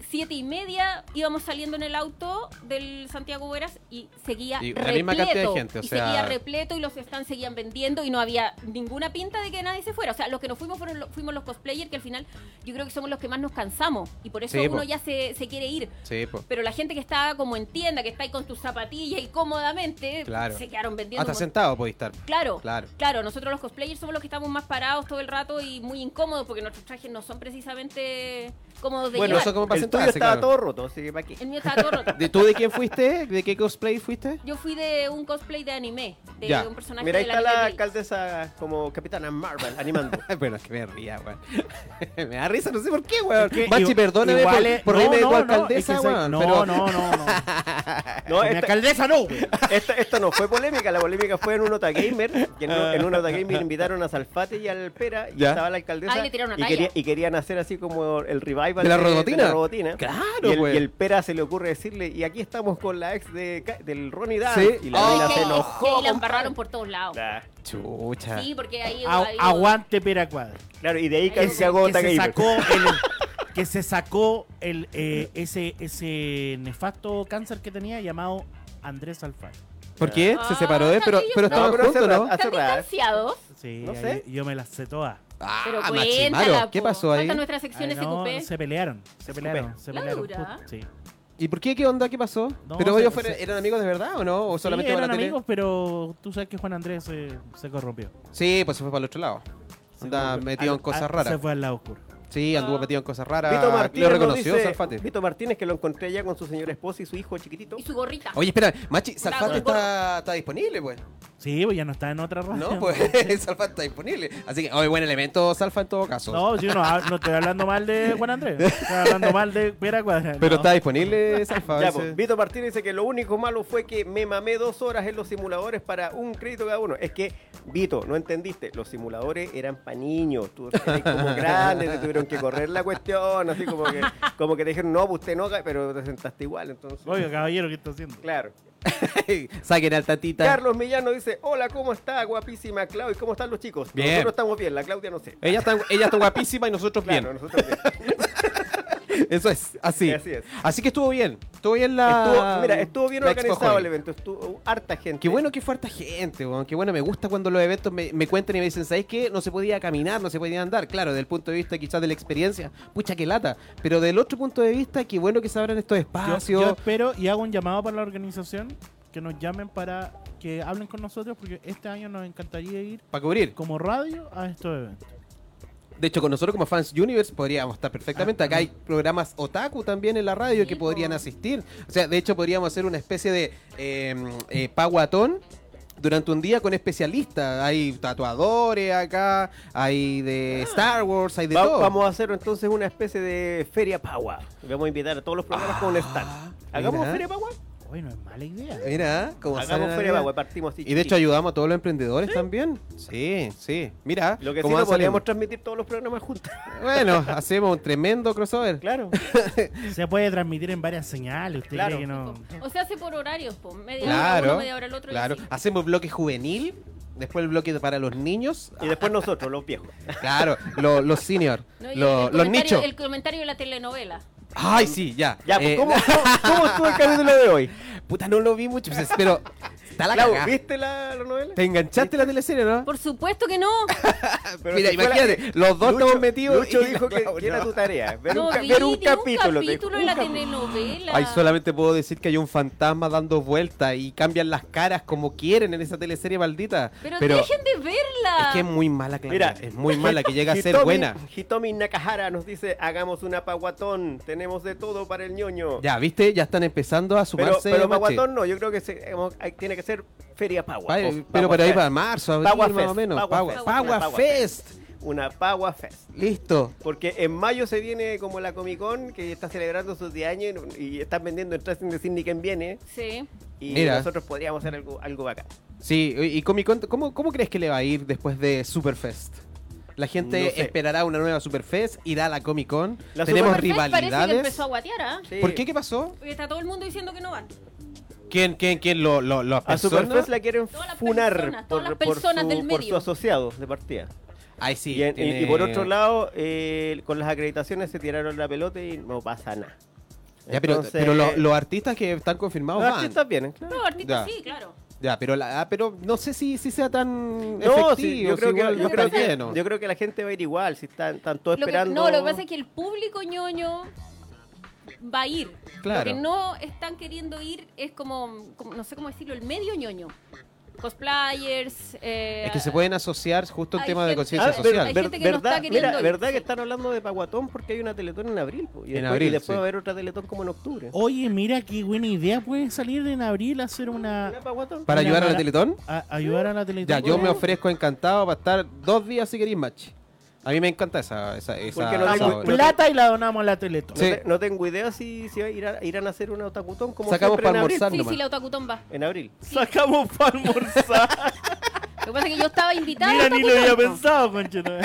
Siete y media íbamos saliendo en el auto del Santiago Bueras y seguía Y la repleto. misma cantidad de gente, o y sea- seguía repleto y los stands seguían vendiendo y no había ninguna pinta de que nadie se fuera. O sea, los que nos fuimos fueron fuimos los cosplayers que al final yo creo que somos los que más nos cansamos y por eso Sí, uno po. ya se, se quiere ir. Sí. Pero la gente que está como en tienda, que está ahí con tus zapatillas y cómodamente, Claro. se quedaron vendiendo. Hasta sentado podéis estar. Claro, Claro. claro. nosotros los cosplayers somos los que estamos más parados todo el rato y muy incómodos porque nuestros trajes no son precisamente cómodos de Bueno, llevar. eso como para tuyo estaba claro. todo roto, así que para qué. El mío estaba todo roto. ¿De, ¿Tú de quién fuiste? ¿De qué cosplay fuiste? Yo fui de un cosplay de anime, de Ya. un personaje Mira, ahí del está la Bleach. alcaldesa como Capitana Marvel animando. bueno, es que me ría, weón. me da risa, no sé por qué, weón. Que Machi, igual- perdóname igual por, es- por no, reírme de no, tu no, alcaldesa, es que weón. No, pero... no, no, no. No, Mi alcaldesa no, güey. esta, esta no fue polémica, la polémica fue en un Nota Gamer. que en, un- en un Nota Gamer invitaron a Salfate y al Pera y Ya. estaba la alcaldesa. Ah, y le tiraron una y, quería- y querían hacer así como el revival ¿De la robotina? Claro, y el, pues. y el Pera se le ocurre decirle, y aquí estamos con la ex de, del Ronnie Dan. Sí. Y la Oh. mina Que- se que enojó. ahí la embarraron por todos lados. Ah, Chucha. Sí, porque ahí... A- ahí- aguante Pera Cuadra. Claro, y de ahí Que casi se- se agota que se Gamer. sacó el, que se sacó el eh, ese ese nefasto cáncer que tenía llamado Andrés Alfaro. ¿Por qué? Se Ah, separó de él, pero, pero no, estaban hace ¿no? Sí, No ahí sé. yo me las sé todas. Ah, Pero cuéntala, ¿qué pasó ahí? Falta nuestra sección Ay, no, SQP. se pelearon, se pelearon, se ¿La pelearon. put- Sí. ¿Y por qué? ¿Qué onda? ¿Qué pasó? No, ¿Pero ellos fueron- se- eran amigos de verdad o no? ¿O solamente sí, eran amigos, pero tú sabes que Juan Andrés se, se corrompió. Sí, pues se fue para el otro lado. Anda corrompió. metido en cosas a- raras. Se fue al lado oscuro. Sí, anduvo Ah. metido en cosas raras. Vito Martínez, Lo reconoció, dice- Salfate. Vito Martínez, que lo encontré allá con su señora esposa y su hijo chiquitito. Y su gorrita. Oye, espera, Machi, Salfate está, está disponible, pues. Sí, pues ya no está en otra radio. No, pues Salfate está disponible. Así que, oye, buen elemento, Salfa en todo caso. No, yo no, no estoy hablando mal de Juan Andrés. Estoy hablando mal de Pera Cuadra. Pero no. está disponible, Salfa. Ya, pues, Vito Martínez dice que lo único malo fue que me mamé dos horas en los simuladores para un crédito cada uno. Es que, Vito, no entendiste. Los simuladores eran para niños. Tú eres como grande, te tuvieron que correr la cuestión. Así como que, como que te dijeron, no, pues usted no, pero te sentaste igual. Entonces, Oiga, caballero, ¿qué está haciendo? claro. Saquen al tatita. Carlos Millano dice: Hola, ¿cómo está? Guapísima Clau. ¿Y cómo están los chicos? Bien. Nosotros estamos bien, la Claudia no sé. Ella está, ella está guapísima y nosotros Claro, bien. nosotros bien. Eso es, así. Así es. Así que estuvo bien. Estuvo bien la. Estuvo, mira, estuvo bien organizado el evento. Estuvo harta gente. Qué bueno que fue harta gente, weón. Qué bueno, me gusta cuando los eventos me, me cuentan y me dicen, ¿sabes qué? No se podía caminar, no se podía andar. Claro, desde el punto de vista quizás de la experiencia, pucha que lata. Pero del otro punto de vista, qué bueno que se abran estos Yo, espacios. yo espero y hago un llamado para la organización que nos llamen para que hablen con nosotros porque este año nos encantaría ir Para cubrir. como radio a estos eventos. De hecho, con nosotros como Fans Universe podríamos estar perfectamente. Acá hay programas otaku también en la radio Sí, que po. podrían asistir. O sea, de hecho podríamos hacer una especie de eh, eh, paguatón durante un día con especialistas. Hay tatuadores acá, hay de Star Wars, hay de Va- todo. Vamos a hacer entonces una especie de Feria Pagua. Vamos a invitar a todos los programas con un stand. ¿Hagamos mira. Feria Pagua? Hoy no es mala idea. Mira, como Hagamos Feria Pagua, partimos así. Y de hecho ayudamos a todos los emprendedores también. Sí, sí. Mira, Lo que sí no podríamos transmitir todos los programas juntos. Bueno, hacemos un tremendo crossover. Claro. Se puede transmitir en varias señales. ¿Usted Claro. cree que no? O sea, hace por horarios, po. Media hora Claro, uno, media hora el otro. y claro. así. Hacemos bloque juvenil, después el bloque para los niños. Y después nosotros, los viejos. Claro, lo- los senior, No, y lo- el los comentario- nichos. El comentario de la telenovela. Ay, sí, ya. Ya, pues, Eh, ¿cómo, cómo, cómo estuvo el capítulo de hoy? Puta, no lo vi mucho, pues, pero está la Clau. ¿viste la, la novela? ¿Te enganchaste la teleserie, no? Por supuesto que no. Pero Mira, imagínate, los dos Lucho- estamos metidos. Lucho y la dijo que, Clau que era no. tu tarea. Ver, no un, vi ver un capítulo. Un capítulo de la telenovela. Ay, solamente puedo decir que hay un fantasma dando vueltas y cambian las caras como quieren en esa teleserie maldita. Pero, Pero dejen de verla. es que es muy mala, Clau. Mira, es muy mala, que llega a ser Hitomi- buena. Hitomi Nakahara nos dice, hagamos una paguatón, tenemos de todo para el ñoño. Ya, ¿viste? Ya están empezando a pero sumarse. pero mache. paguatón no, yo creo que se- hemos- hay- tiene que ser Feria Pagua. Pero Pagua ahí Fest. para marzo, abril, Pagua más Fest, o menos. Pagua Pagua, Fest, Pagua una Pagua Fest. Una Pagua Fest. Listo. Porque en mayo se viene como la Comic Con, que está celebrando sus 10 años y están vendiendo entradas sin decir ni quién viene. Sí. Y Mira. nosotros podríamos hacer algo, algo bacán. Sí, y Comic Con, ¿cómo, ¿cómo crees que le va a ir después de Superfest? La gente No sé. esperará una nueva Superfest, irá a la Comic Con. La Tenemos Superfest Parece que rivalidades. empezó a guatear, ¿ah? Sí. ¿Por qué? ¿Qué pasó? Porque está todo el mundo diciendo que no van. ¿Quién, quién, quién? Lo, lo, las A? Superfest la quieren funar por, todas las por personas su, del por su asociado de partida. Ay, sí. y, en- y- tiene- y por otro lado, eh, con las acreditaciones se tiraron la pelota y no pasa nada. Ya, pero, Entonces, pero lo- los artistas que están confirmados los van. artistas vienen, claro. No, artistas Ya. sí, claro. Ya, pero, la, ah, pero no sé si, si sea tan No, efectivo. sí, yo, si creo que, igual yo, creo que, yo creo que la gente va a ir igual, si están, están todos Lo que- esperando. no, lo que pasa es que el público ñoño va a ir. Claro. Lo que no están queriendo ir es como, como- no sé cómo decirlo, el medio ñoño. cosplayers. eh, Es que se pueden asociar justo un Hay tema de conciencia Ah, ver- social. Hay ver- gente que no está verdad, queriendo mira, ir, verdad sí. que están hablando de Paguatón porque hay una Teletón en abril. po, y En después, abril, y después sí. va a haber otra Teletón como en octubre. Oye, mira qué buena idea puede salir en abril a hacer una. ¿Una? ¿Para ayudar a la Teletón? a- ayudar a la Teletón. Ya, yo me ofrezco encantado para estar dos días si queréis match. A mí me encanta esa, esa, esa, Porque no esa plata y la donamos a la Teletón. No, Sí. te- no tengo idea si, si irán, irán a hacer una Otakutón como Sacamos siempre en para abril. almorzar Sí, sí, la Otakutón va. En abril. Sacamos para almorzar. Lo que pasa es que yo estaba invitada Mira, a ni lo había pensado, conchito.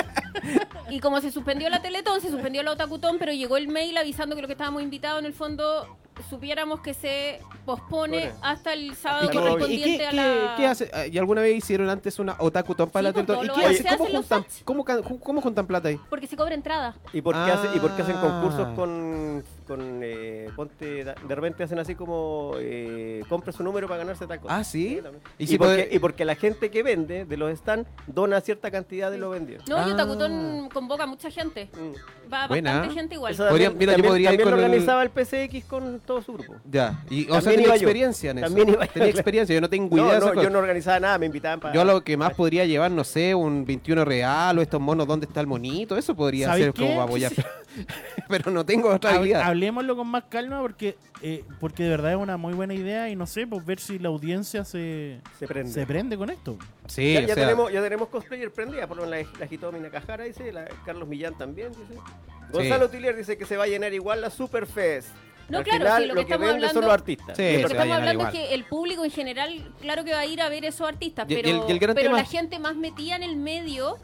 Y como se suspendió la Teletón, se suspendió la Otakutón, pero llegó el mail avisando que los que estábamos invitados en el fondo supiéramos que se pospone hasta el ¿Y sábado qué, correspondiente y qué- a la... qué hace? Ah, ¿Y alguna vez hicieron antes una otakutón para Sí, la Teletón? ¿Y qué hace? ¿Cómo juntan, cómo, cómo- juntan plata ahí? Porque se cobra entrada. ¿Y por qué, hace- y por qué hacen Ah. concursos con, con eh, ponte, de repente hacen así como eh, compre su número para ganarse tal cosa? Ah, ¿sí? Y Y, porque, puede- y porque la gente que vende de los stands dona cierta cantidad de lo vendido. No, y Ah. Otakutón convoca a mucha gente. Mm. Va Buena. bastante gente igual. Eso Podría- también, yo también- podría ir también con lo el- organizaba el PCX con todo su grupo. Ya, y, o sea, tenía iba yo. experiencia en eso. También iba yo. Tenía experiencia, yo no tengo idea No, cosa. yo no organizaba nada, me invitaban para... Yo lo que más podría llevar, no sé, un 21 real o estos monos, ¿dónde está el monito? Eso podría ¿Sabes ser qué? como para apoyar. Pero no tengo otra Hab- habilidad. Hablemoslo con más calma porque eh, porque de verdad es una muy buena idea y no sé, pues ver si la audiencia se, Se prende. se prende con esto. Sí, ya, o ya sea, tenemos, ya tenemos cosplayer prendida, por lo menos la, la Nakahara dice, la, Carlos Millán también dice. Gonzalo Tilier dice que se va a llenar igual la Superfest. No, Al claro, final, sí, lo lo que que, estamos vende son hablando- los artistas. Sí, Lo que estamos hablando es que el público en general, claro que va a ir a ver esos artistas, Y- y pero, el- y el gran pero la gente más metida en el medio,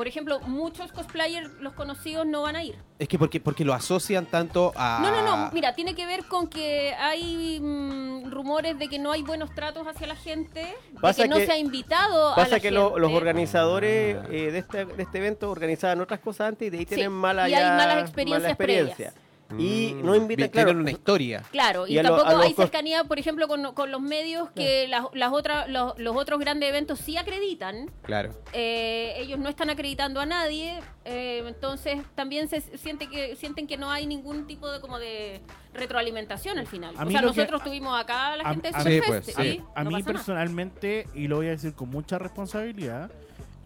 por ejemplo, muchos cosplayers, los conocidos, no van a ir. es que porque, porque lo asocian tanto a... No, no, no, mira, tiene que ver con que hay mm, rumores de que no hay buenos tratos hacia la gente, Pasa de que no se ha invitado a Pasa la que lo- los organizadores eh, de, este, de este evento organizaban otras cosas antes y de ahí Sí, tienen mala, y hay ya- malas experiencias mala experiencia. Y Mm, no invitan, vi- claro, Tienen una historia. Claro, y, Y a lo- tampoco a hay cercanía, por ejemplo, con, con los medios que las, las otras, los, los otros grandes eventos sí acreditan. Claro. Eh, ellos no están acreditando a nadie, eh, entonces también se siente que sienten que no hay ningún tipo de como de retroalimentación al final. A o sea, lo que- nosotros tuvimos acá a la a- gente de a- Sí, pues, A, sí. ¿sí? a No mí nada. personalmente, y lo voy a decir con mucha responsabilidad,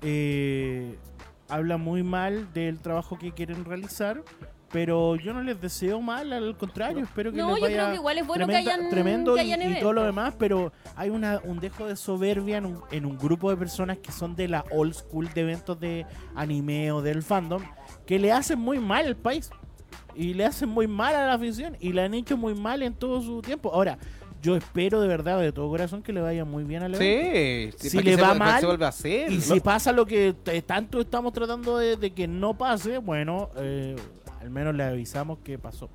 eh, habla muy mal del trabajo que quieren realizar, pero yo no les deseo mal, al contrario, espero que No, les yo vaya creo que igual es bueno que hayan- tremendo que y- hayan y, todo lo demás, pero hay una, un dejo de soberbia en un, en un grupo de personas que son de la old school de eventos de anime o del fandom, que le hacen muy mal al país. Y le hacen muy mal a la afición y le han hecho muy mal en todo su tiempo. Ahora, yo espero de verdad, de todo corazón, que le vaya muy bien al evento. Sí, Si le va mal, se a hacer. Y ¿no? si pasa lo que tanto estamos tratando de, de que no pase, bueno, eh, al menos le avisamos que pasó.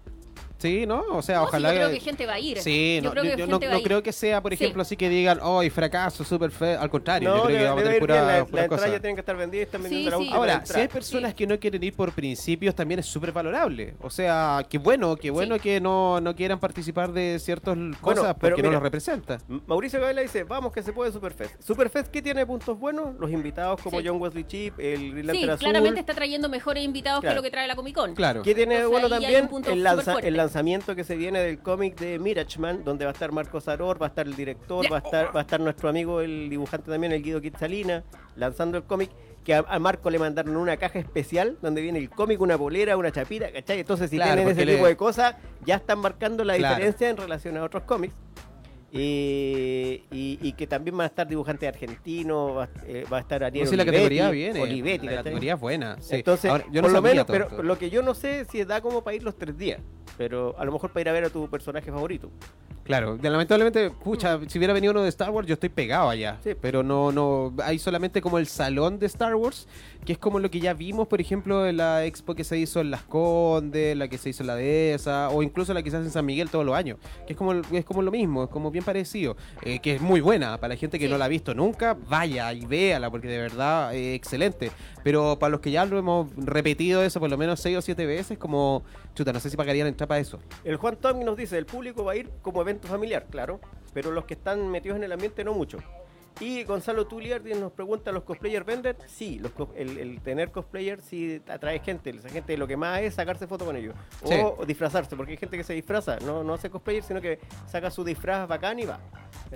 Sí, ¿no? O sea, No, sí, ojalá yo creo que gente va a ir. Sí, yo no, creo que yo- yo gente no, va a no ir. creo que sea, por Sí. ejemplo, así que digan, ¡ay, fracaso, super feo! Al contrario, No, yo creo que vamos a tener pura, la, pura la cosa. entrada ya tienen que estar vendidas, están vendiendo Sí, la sí. última Ahora, si hay personas que no quieren ir por principios, también es súper valorable. O sea, qué bueno, qué bueno Sí. que no, no quieran participar de ciertas cosas porque no mira, los representa. Mauricio Gabela dice, vamos que se puede Superfest. Superfest, ¿qué tiene puntos buenos? Los invitados como Sí. John Wesley Chip, el Green Sí, Lantern Azul. claramente está trayendo mejores invitados que lo que trae la Comic Con. Claro. ¿Qué tiene bueno también? El, súper lanza- fuerte. el lanzamiento que se viene del cómic de Mirachman, donde va a estar Marcos Aror, va a estar el director, va a estar va a estar nuestro amigo el dibujante también, el Guido Quetzalina, lanzando el cómic. Que a, a Marco le mandaron una caja especial donde viene el cómic, una polera, una chapita, ¿cachai? Entonces, si Claro, tienen ese le- tipo de cosas, ya están marcando la Claro. diferencia en relación a otros cómics. Y, y- y que también van a estar dibujantes argentinos, va, eh, va a estar Ariel No, la Olivetti, categoría viene. Olivetti, la categoría es buena. sí. Entonces, Ahora, yo no por lo menos, todo pero lo que yo no sé si da como para ir los tres días, pero a lo mejor para ir a ver a tu personaje favorito. Claro, lamentablemente, pucha, si hubiera venido uno de Star Wars, yo estoy pegado allá. Sí. Pero no, no, hay solamente como el salón de Star Wars, que es como lo que ya vimos, por ejemplo, en la expo que se hizo en Las Condes, la que se hizo en la Dehesa, o incluso la que se hace en San Miguel todos los años. Que es como, es como lo mismo, es como bien parecido. eh, que es muy buena, para la gente que Sí. no la ha visto nunca, vaya y véala, porque de verdad es excelente. Pero para los que ya lo hemos repetido eso por lo menos seis o siete veces, como, no sé si pagarían entrar para eso. El Juan Tommy nos dice, el público va a ir como evento familiar, claro, pero los que están metidos en el ambiente no mucho. Y Gonzalo Tuliardi nos pregunta, ¿los cosplayers venden? Sí, los el, el tener cosplayers sí atrae gente. Esa gente lo que más es sacarse foto con ellos. Sí. O disfrazarse, porque hay gente que se disfraza, no, no hace cosplayer, sino que saca su disfraz bacán y va.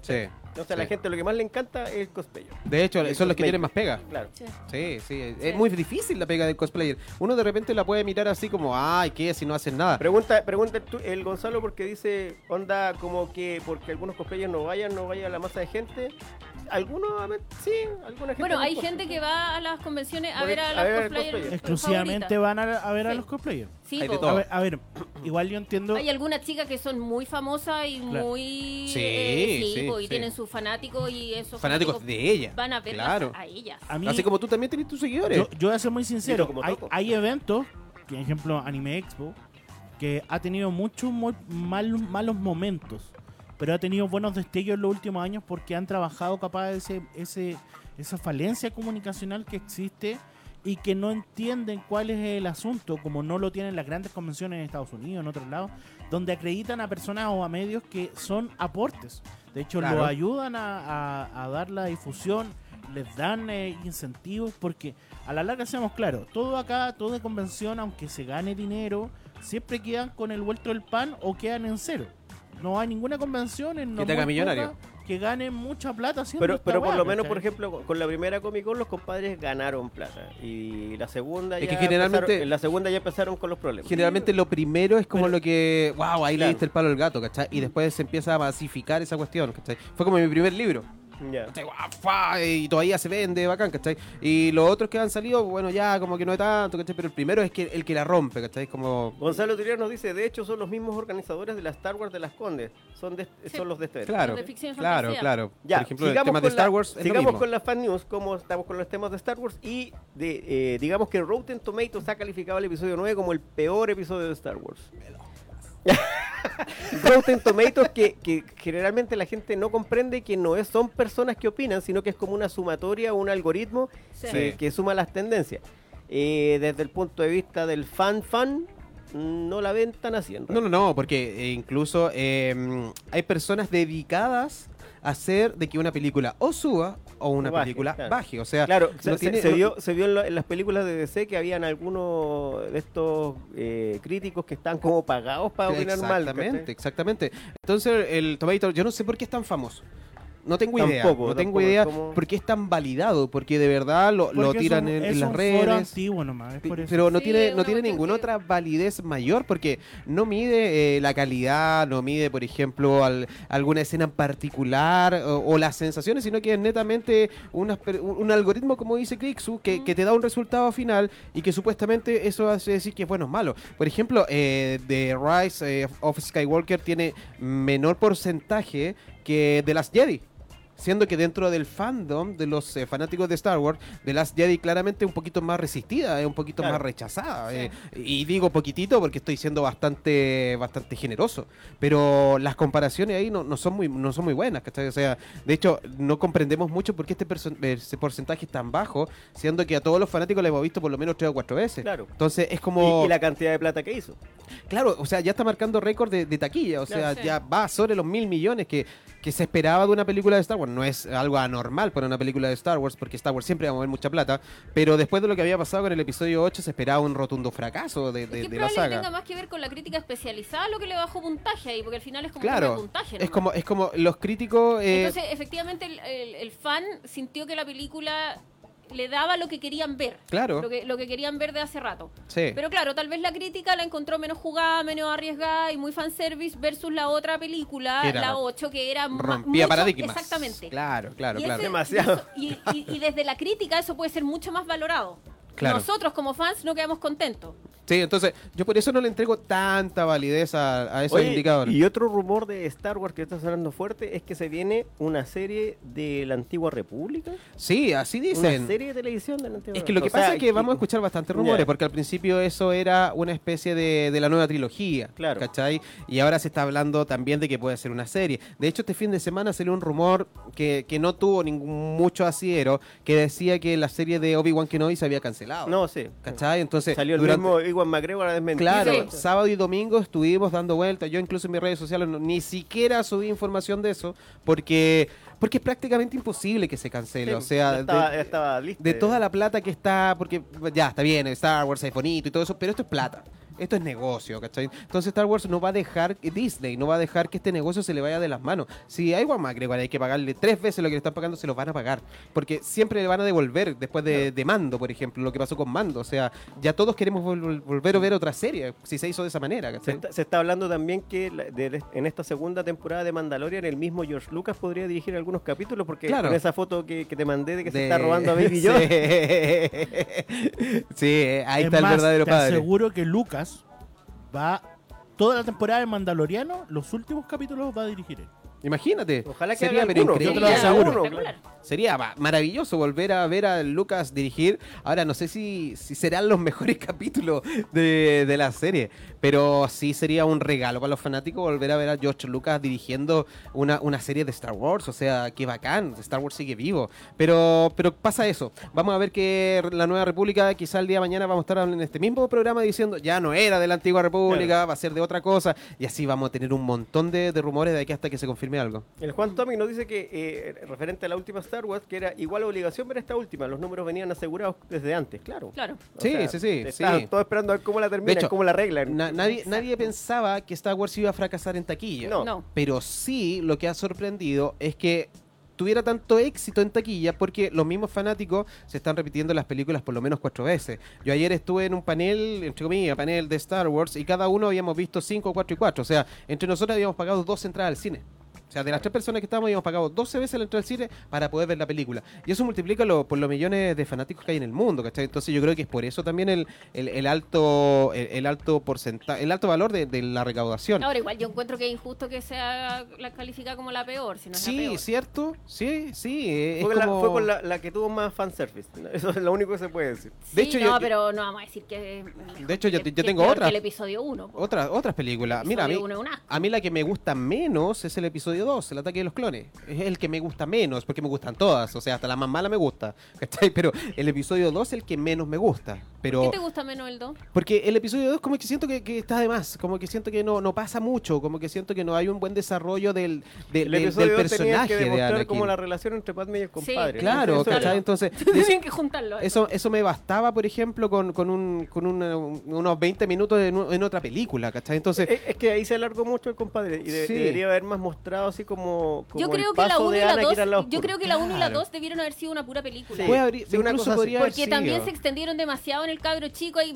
Sí, Entonces a la sí. gente lo que más le encanta es el cosplayer. De hecho, El son los que tienen más pega. Claro. Sí. Sí, sí, es, Sí. muy difícil la pega del cosplayer. Uno de repente la puede mirar así como, ay, ¿qué? Si no hacen nada. Pregunta, pregunta el Gonzalo porque dice, onda como que porque algunos cosplayers no vayan, no vaya la masa de gente. Algunos, sí, alguna gente. Bueno, no hay gente que va a las convenciones a Por ver a a las ver al cosplayers cosplayer. Exclusivamente van a, a ver a los cosplayers. Sí, Hay de po. todo. A ver, a ver, igual yo entiendo. Hay algunas chicas que son muy famosas y Claro. muy... Sí, eh, sí, sí, y tienen sus fanáticos y esos Fanáticos de ella. van a ver Claro. a ellas. A mí, Así como tú también tienes tus seguidores. yo, yo voy a ser muy sincero. Como Hay, hay eventos, por ejemplo Anime Expo, que ha tenido muchos mal- malos momentos, pero ha tenido buenos destellos en los últimos años porque han trabajado capaz de ese, ese, esa falencia comunicacional que existe y que no entienden cuál es el asunto, como no lo tienen las grandes convenciones en Estados Unidos, en otros lados, donde acreditan a personas o a medios que son aportes. De hecho, Claro. lo ayudan a, a- a dar la difusión, les dan eh, incentivos, porque a la larga seamos claros, todo acá, toda convención, aunque se gane dinero, siempre quedan con el vuelto del pan o quedan en cero. No hay ninguna convención en Que te haga millonario. que gane mucha plata haciendo Pero, esta pero por weá, lo menos, ¿cachai? por ejemplo, con- la primera Comic Con los compadres ganaron plata. Y la segunda Es ya que generalmente- empezaron, en la segunda ya empezaron con los problemas. Generalmente lo primero es como Pero- lo que, wow, ahí le Claro. diste el palo al gato, ¿cachai? Y después se empieza a masificar esa cuestión, ¿cachai? Fue como mi primer libro. Y todavía se vende, bacán, ¿cachai? Y los otros que han salido, bueno, ya como que no es tanto, ¿cachai? Pero el primero es que el que la rompe, ¿cachai? Como... Gonzalo Turier nos dice, de hecho son los mismos organizadores de la Star Wars de las Condes. Son, de, Sí. son los de este. Claro, de ficción y claro, fantasía. claro. Ya, Por ejemplo, el tema de con la- Star Wars es lo sigamos mismo. con las fan news, como estamos con los temas de Star Wars. Y de, eh, digamos que Rotten Tomatoes ha calificado el episodio 9 como el peor episodio de Star Wars. Rotten Tomatoes que, que generalmente la gente no comprende que no es, son personas que opinan, sino que es como una sumatoria, un algoritmo Sí. que, que suma las tendencias. Eh, desde el punto de vista del fan fan, mm, no la ven tan en No, no, no, porque eh, incluso eh, hay personas dedicadas a hacer de que una película o suba o una baje, película claro. baje. O sea, Claro, no se, tiene- se no- vio, se vio en, la- en las películas de DC que habían algunos de estos eh, críticos que están como pagados para opinar mal. Exactamente, exactamente. Entonces, el Tomato, yo no sé por qué es tan famoso. No tengo idea. Tampoco, no tengo idea es como- por qué es tan validado. Porque de verdad lo, lo Porque tiran es un- en, es en las un foro redes. antiguo nomás, es por eso. Pero no Sí, tiene, no tiene ninguna otra validez mayor porque no mide eh, la calidad, no mide, por ejemplo, al- alguna escena en particular o, o las sensaciones, sino que es netamente un, algoritmo, como dice Crixu, que, que te da un resultado final y que supuestamente eso hace decir que es bueno o malo. Por ejemplo, eh, The Rise eh, of Skywalker tiene menor porcentaje que The Last Jedi. Siendo que dentro del fandom de los eh, fanáticos de Star Wars, The Last Jedi claramente es un poquito más resistida, es un poquito Claro. más rechazada. Sí. eh, y digo poquitito porque estoy siendo bastante bastante generoso. Pero las comparaciones ahí no, no son muy no son muy buenas, ¿cachai? O sea, de hecho, no comprendemos mucho por qué este ese porcentaje es tan bajo, siendo que a todos los fanáticos lo hemos visto por lo menos tres o cuatro veces. Claro. Entonces es Y, como... y la cantidad de plata que hizo. Claro, o sea, ya está marcando récord de, de taquilla, o sea, sí. ya va sobre los mil millones que, que se esperaba de una película de Star Wars. No es algo anormal para una película de Star Wars, porque Star Wars siempre va a mover mucha plata, pero después de lo que había pasado con el episodio 8 se esperaba un rotundo fracaso de, Es de- que de la saga. tenga más que ver con la crítica especializada lo que le bajó puntaje ahí, porque al final es como Claro, puntaje. es como, es como los críticos... eh, Entonces, efectivamente, el, el- el fan sintió que la película le daba lo que querían ver. Claro. Lo que, lo que querían ver de hace rato. sí. Pero claro, tal vez la crítica la encontró menos jugada, menos arriesgada y muy fanservice versus la otra película, era- la 8, que era rompía mucho- paradigmas. Exactamente. Claro, claro, Y claro. ese- Demasiado. Y, eso- y- y- y desde la crítica eso puede ser mucho más valorado. Claro. Nosotros como fans no quedamos contentos. Sí, entonces yo por eso no le entrego tanta validez a, a esos Oye, indicadores. Y otro rumor de Star Wars que está sonando fuerte es que se viene una serie de la antigua República. Sí, así Una dicen. serie de televisión de la antigua Es que lo que o sea, pasa es que vamos a escuchar bastantes rumores, porque al principio eso era una especie de, de la nueva trilogía, Claro. ¿cachai? Y ahora se está hablando también de que puede ser una serie. De hecho, este fin de semana salió un rumor que, que no tuvo ningún mucho asidero, que decía que la serie de Obi-Wan Kenobi se había cancelado. No, sí. ¿Cachai? Entonces, Salió el durante- mismo Iwan McGregor a desmentir. Claro, Sí. sábado y domingo estuvimos dando vueltas. Yo incluso en mis redes sociales no- ni siquiera subí información de eso porque porque es prácticamente imposible que se cancele. Sí, o sea, estaba, de, ya estaba listo. de toda la plata que está, porque ya está bien, Star Wars es bonito y todo eso, pero esto es plata. Esto es negocio, ¿cachai? Entonces Star Wars no va a dejar, Disney no va a dejar que este negocio se le vaya de las manos. Si a Iwan McGregor hay que pagarle tres veces lo que le están pagando, se lo van a pagar. Porque siempre le van a devolver después de, de Mando, por ejemplo, lo que pasó con Mando. O sea, ya todos queremos vol- volver a ver otra serie, si se hizo de esa manera, Se ¿cachai? está, se está hablando también que la- de- en esta segunda temporada de Mandalorian el mismo George Lucas podría dirigir algunos capítulos porque Claro. con esa foto que, que te mandé de que se está robando a Baby Yoda. Sí, Sí, ahí Es está el verdadero te padre. aseguro que Lucas va toda la temporada de Mandaloriano, los últimos capítulos va a dirigir él. Imagínate. Ojalá que sería pero yo te increíble. lo aseguro. Uno, Espectacular. Sería ma- maravilloso volver a ver a Lucas dirigir. Ahora no sé si, si serán los mejores capítulos de, de la serie, pero sí sería un regalo para los fanáticos volver a ver a George Lucas dirigiendo una, una serie de Star Wars. O sea, qué bacán, Star Wars sigue vivo. Pero, pero pasa eso. Vamos a ver que la Nueva República, quizá el día de mañana vamos a estar en este mismo programa diciendo ya no era de la Antigua República, va a ser de otra cosa. Y así vamos a tener un montón de, de rumores de aquí hasta que se confirme algo. El Juan Tommy nos dice que, eh, referente a la última Star Wars, que era igual obligación ver esta última. Los números venían asegurados desde antes, claro. Claro. O Sí, sea, sí, sí, estaban sí. todos esperando a ver cómo la terminan, hecho, cómo la arreglan. Na- nadie, nadie pensaba que Star Wars iba a fracasar en taquilla. No. No. Pero sí, lo que ha sorprendido es que tuviera tanto éxito en taquilla porque los mismos fanáticos se están repitiendo las películas por lo menos cuatro veces. Yo ayer estuve en un panel, entre comillas, panel de Star Wars y cada uno habíamos visto cinco, cuatro y cuatro. O sea, entre nosotros habíamos pagado dos entradas al cine. O sea, de las tres personas que estábamos habíamos pagado 12 veces la entrada al cine para poder ver la película. Y eso multiplica lo- por los millones de fanáticos que hay en el mundo, ¿cachai? Entonces yo creo que es por eso también el, el, el alto el, el alto porcentaje, el alto valor de, de la recaudación. Ahora, igual yo encuentro que es injusto que sea la calificada como la peor, si no es la Sí, peor. ¿cierto? Sí, sí. es fue, la, fue con la, la que tuvo más fanservice. Eso es lo único que se puede decir. De hecho, no, yo- pero no vamos a decir que. De hecho, yo- que- yo que tengo es peor otra. que el episodio 1. Otras, otras películas. Mira, a mí, Episodio uno es un asco. a mí la que me gusta menos es el episodio 2, el ataque de los clones. Es el que me gusta menos, porque me gustan todas. O sea, hasta la más mala me gusta. ¿cachai? Pero el episodio 2 es el que menos me gusta. Pero ¿Qué te gusta menos el 2? Porque el episodio 2 como que siento que, que está de más, como que siento que no, no pasa mucho, como que siento que no hay un buen desarrollo del, de- El del- episodio personaje que de demostrar Anakin. como la relación entre Padme y el Sí, compadre. Claro, Eso era. ¿cachai? Entonces, Tienen que juntarlo. eso, eso me bastaba, por ejemplo, con, con, un, con una- unos 20 minutos en, en otra película, ¿cachai? Entonces, Es, es que ahí se alargó mucho el compadre y de- Sí. debería haber más mostrado así como, como Yo el creo que la paso 1 y la Anakin 2, al lado yo creo que la 1 y la Claro. 2 debieron haber sido una pura película. Sí. una cosa podría haber Porque sido. también se extendieron demasiado en el cabro chico. Y,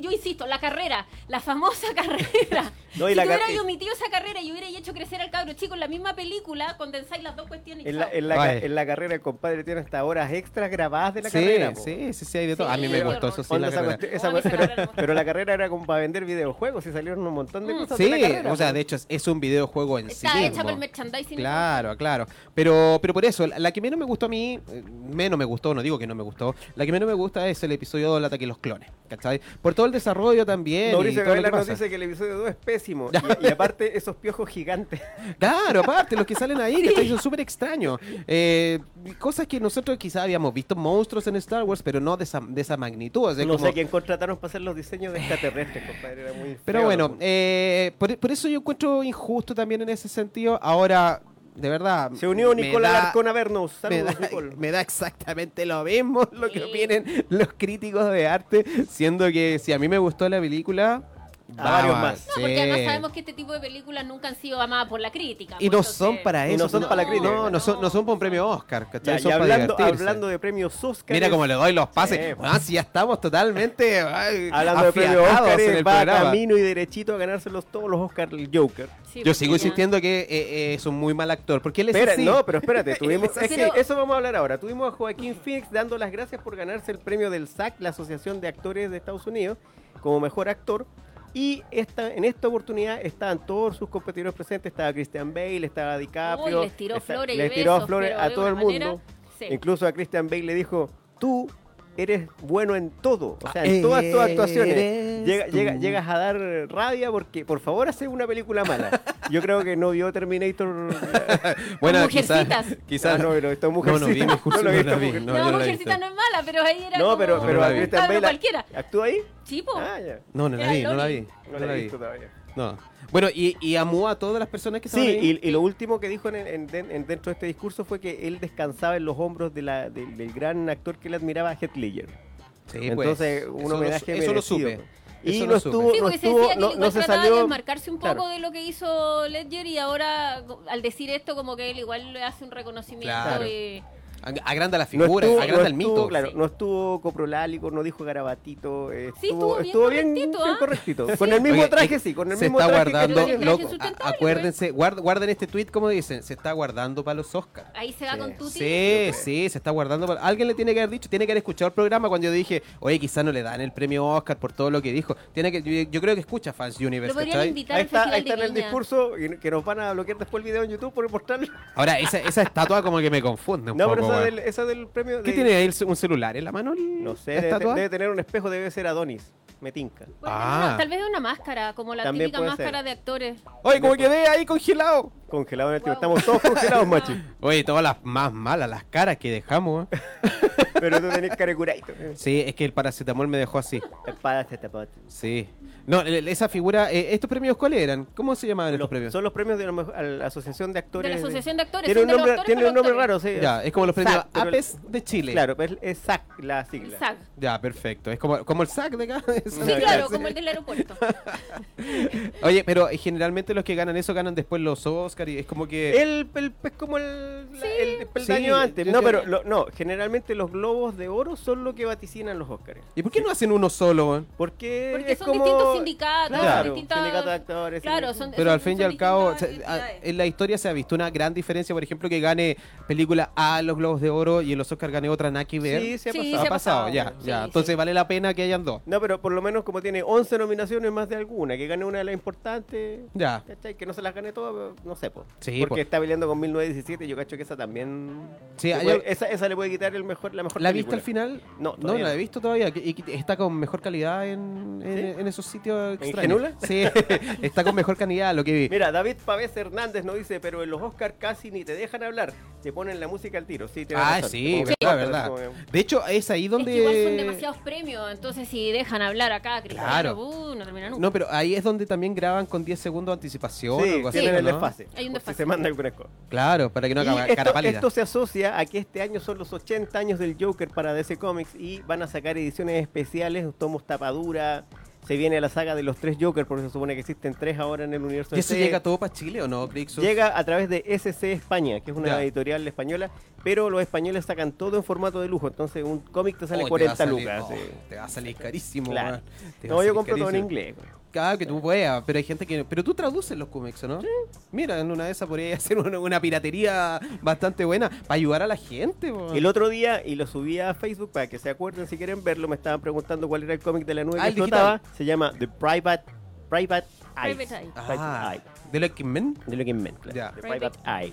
yo insisto, la carrera, la famosa carrera. No, y si la tú car- hubieras omitido esa carrera y hubieras hecho crecer al cabro chico en la misma película, condensáis las dos cuestiones En la, en, la, en carrera el compadre tiene hasta horas extras grabadas de la sí, carrera. sí, sí, sí, hay de todo. Sí, a mí me gustó eso sí, la carrera. pero la carrera era como para vender videojuegos y salieron un montón de Mm. cosas Sí, o sea, de hecho es, un videojuego en sí Está hecha mismo. Merchandising. Claro, claro. Pero, pero por eso, la, la que menos me gustó a mí, eh, menos me gustó, no digo que no me gustó, la que menos me gusta es el episodio 2, el ataque de los clones, ¿cachai? Por todo el desarrollo también. Mauricio Gabriela nos dice que el episodio 2 es pésimo. Y, y aparte, esos piojos gigantes. Claro, aparte, los que salen ahí, que son súper extraños. Eh, cosas que nosotros quizás habíamos visto monstruos en Star Wars, pero no de esa, de esa magnitud. o sea, no como- sé quién contrataron para hacer los diseños de extraterrestres, compadre. Era muy Pero feo, bueno, eh, por, por eso yo encuentro injusto también en ese sentido. Ahora, de verdad. Se unió me Nicola da- Alarcón a vernos. me Saludos, da, Nicole. me da exactamente lo mismo lo que Sí. opinen los críticos de arte, siendo que si a mí me gustó la película, A varios más. No, porque además sí. sabemos que este tipo de películas nunca han sido amadas por la crítica. Y pues, no son para Y eso. no son para la crítica. No, no son, no son para un premio Oscar, ¿cachai? Ya, Son y hablando, hablando de premios Oscar. Mira cómo le doy los pases. Sí, pues. Ah, si ya estamos totalmente ay, Hablando de premios Oscar, en el va programa. camino y derechito a ganárselos todos los Oscar el Joker. Sí, Yo porque sigo ya- insistiendo que eh, eh, es un muy mal actor. Porque él es Espera, así. no, pero espérate, tuvimos, Es que eso vamos a hablar ahora. Tuvimos a Joaquín Phoenix dando las gracias por ganarse el premio del SAC, la Asociación de Actores de Estados Unidos, como mejor actor. Y esta, en esta oportunidad estaban todos sus competidores presentes. Estaba Christian Bale, estaba DiCaprio. Uy, les tiró está- flores y les tiró besos, flores a todo el manera- mundo. Sí. Incluso a Christian Bale le dijo, tú eres bueno en todo. O sea, Ah, en todas tus actuaciones. Llega- llegas a dar rabia porque, por favor, hace una película mala. Yo creo que no vio Terminator. Bueno, Mujercitas. quizás. Quizás Ah, no, pero esto es No, no vi, Mujercita. No lo he no la vi, no, No, yo no Mujercita no es mala, pero ahí era No, como pero, No pero la vi. Bale. ¿Actúa ahí? Sí, po. Ah, ya. No, no la vi, no la vi. No No la vi. visto todavía. No. Bueno, y, y amó a todas las personas que estaban Sí, ahí. y, y lo último que dijo en, en- en- en- dentro de este discurso fue que él descansaba en los hombros de la- del- del gran actor que él admiraba, Heath Ledger. Sí, Entonces, pues, un eso lo homenaje su- Eso lo supe. Y Eso no lo supe. estuvo, Sí, no estuvo, decía que no, él no se de salió. desmarcarse un poco claro. de lo que hizo Ledger y ahora al decir esto como que él igual le hace un reconocimiento Claro. y... Ag- Agranda la No figura, estuvo, agranda no el estuvo, mito. claro, Sí. no estuvo coprolálico, no dijo garabatito, eh, Sí, estuvo, estuvo bien bien, correctito, bien ¿ah? correctito. Con el mismo Oye, traje, sí, con el se mismo está traje. que guardando, traje loco, a- acuérdense, guard- guarden este tweet como dicen, se está guardando para los Oscars. Ahí se va Sí. con Tuti. Sí, sí, se está guardando. para- Alguien le tiene que haber dicho, tiene que haber escuchado el programa cuando yo dije, oye, quizá no le dan el premio Oscar por todo lo que dijo. Tiene que, yo, yo creo que escucha Fans Lo Universe, podrían ¿cachai? invitar Ahí al está, ahí está en el discurso y que nos van a bloquear después el video en YouTube por mostrarlo. Ahora, esa, esa estatua como que me confunde un poco, esa del, esa del premio. ¿Qué de- tiene ahí el- un celular en la mano? el- No sé, debe, tener un espejo, debe ser Adonis. Me tinca. Ah. una- tal vez una máscara, como la También típica máscara ser. de actores. Oye, como quedé ahí congelado. Congelado en el tiempo. Wow. Estamos todos congelados, macho. Oye, todas las más malas, las caras que dejamos. ¿eh? Pero tú tenés cara de curadito. Sí, es que el paracetamol me dejó así. Espada, este tapote. Sí. No, el- el- esa figura, eh, ¿estos premios cuáles eran? ¿Cómo se llamaban estos Los- premios? son los premios de la, mejor- a la Asociación de Actores. De la Asociación de Actores. Tiene son un nombre, actores tiene un nombre raro, sí. Ya, es como los premios SAC, el- APES de Chile. Claro, es SAC la sigla. El SAG. Ya, perfecto. Es como, como el SAC de acá. Sí, claro, sí. como el del aeropuerto. Oye, pero eh, generalmente los que ganan eso ganan después los Oscar y es como que... El, el- es como el, la- el peldaño Sí, antes. No, pero lo- no, generalmente los globos de oro son lo que vaticinan los Oscars. ¿Y por qué no hacen uno solo? Porque, Porque es son como... distintos sindicatos, Claro, distintas... sindicatos de actores. Claro, son, Pero son- al fin y al cabo, en la historia se ha visto una gran diferencia, por ejemplo, que gane película A los Globos de Oro y en los Oscar gane otra que ver. Sí, se ha Sí, pasado. ha se ha pasado, pasado. ya, Sí, ya. sí. Entonces vale la pena que hayan dos. No, pero por lo menos como tiene 11 nominaciones más de alguna, que gane una de las importantes, Ya. ¿cachai? Que no se las gane todas, no sé, po. Sí, Porque po. está peleando con 1917 y yo cacho que esa también... Sí, hay puede- esa, esa le puede quitar el mejor, la mejor ¿La viste película. al final? No, no la he visto todavía. Y está con mejor calidad en, en, en esos sitios extraños. Genula? Sí, está con mejor calidad lo que vi. Mira, David Pavés Hernández nos dice, pero en los Oscars casi ni te dejan hablar, te ponen la música al tiro. Sí, Ah, razón. sí, verdad, verdad. De hecho, es ahí Es donde... que igual son demasiados premios, entonces si dejan hablar acá, Cristiano, Claro. uh, no termina nunca. No, pero ahí es donde también graban con 10 segundos de anticipación o Sí, algo así, tienen el desfase. Hay un por si desfase. se manda alguna cosa. Claro, para que no haga cara esto, pálida. esto se asocia a que este año son los 80 años del Joker para DC Comics y van a sacar ediciones especiales, tomos tapadura. Se viene la saga de los tres Jokers, porque se supone que existen tres ahora en el universo ¿Y eso DC. llega todo para Chile o no, Crixus? Llega a través de SC España, que es una Ya. editorial española, pero los españoles sacan todo en formato de lujo, entonces un cómic te sale Oh, te va a 40 salir- lucas. oh, sí. Te va a salir carísimo. Claro. Te No, yo compro todo en carísimo. inglés. güey. Claro que tú puedas, pero hay gente que... Pero tú traduces los cómics, ¿o ¿no? Mira, en una de esas podría hacer una, una piratería bastante buena para ayudar a la gente. El otro día, y lo subí a Facebook para que se acuerden si quieren verlo, me estaban preguntando cuál era el cómic de la nueva Ah, que explotaba. Se llama The Private, Private Eye. Private Eye. Ah, Eye. ¿de X-Men? De lo que inventa. Ya. The Private Eye.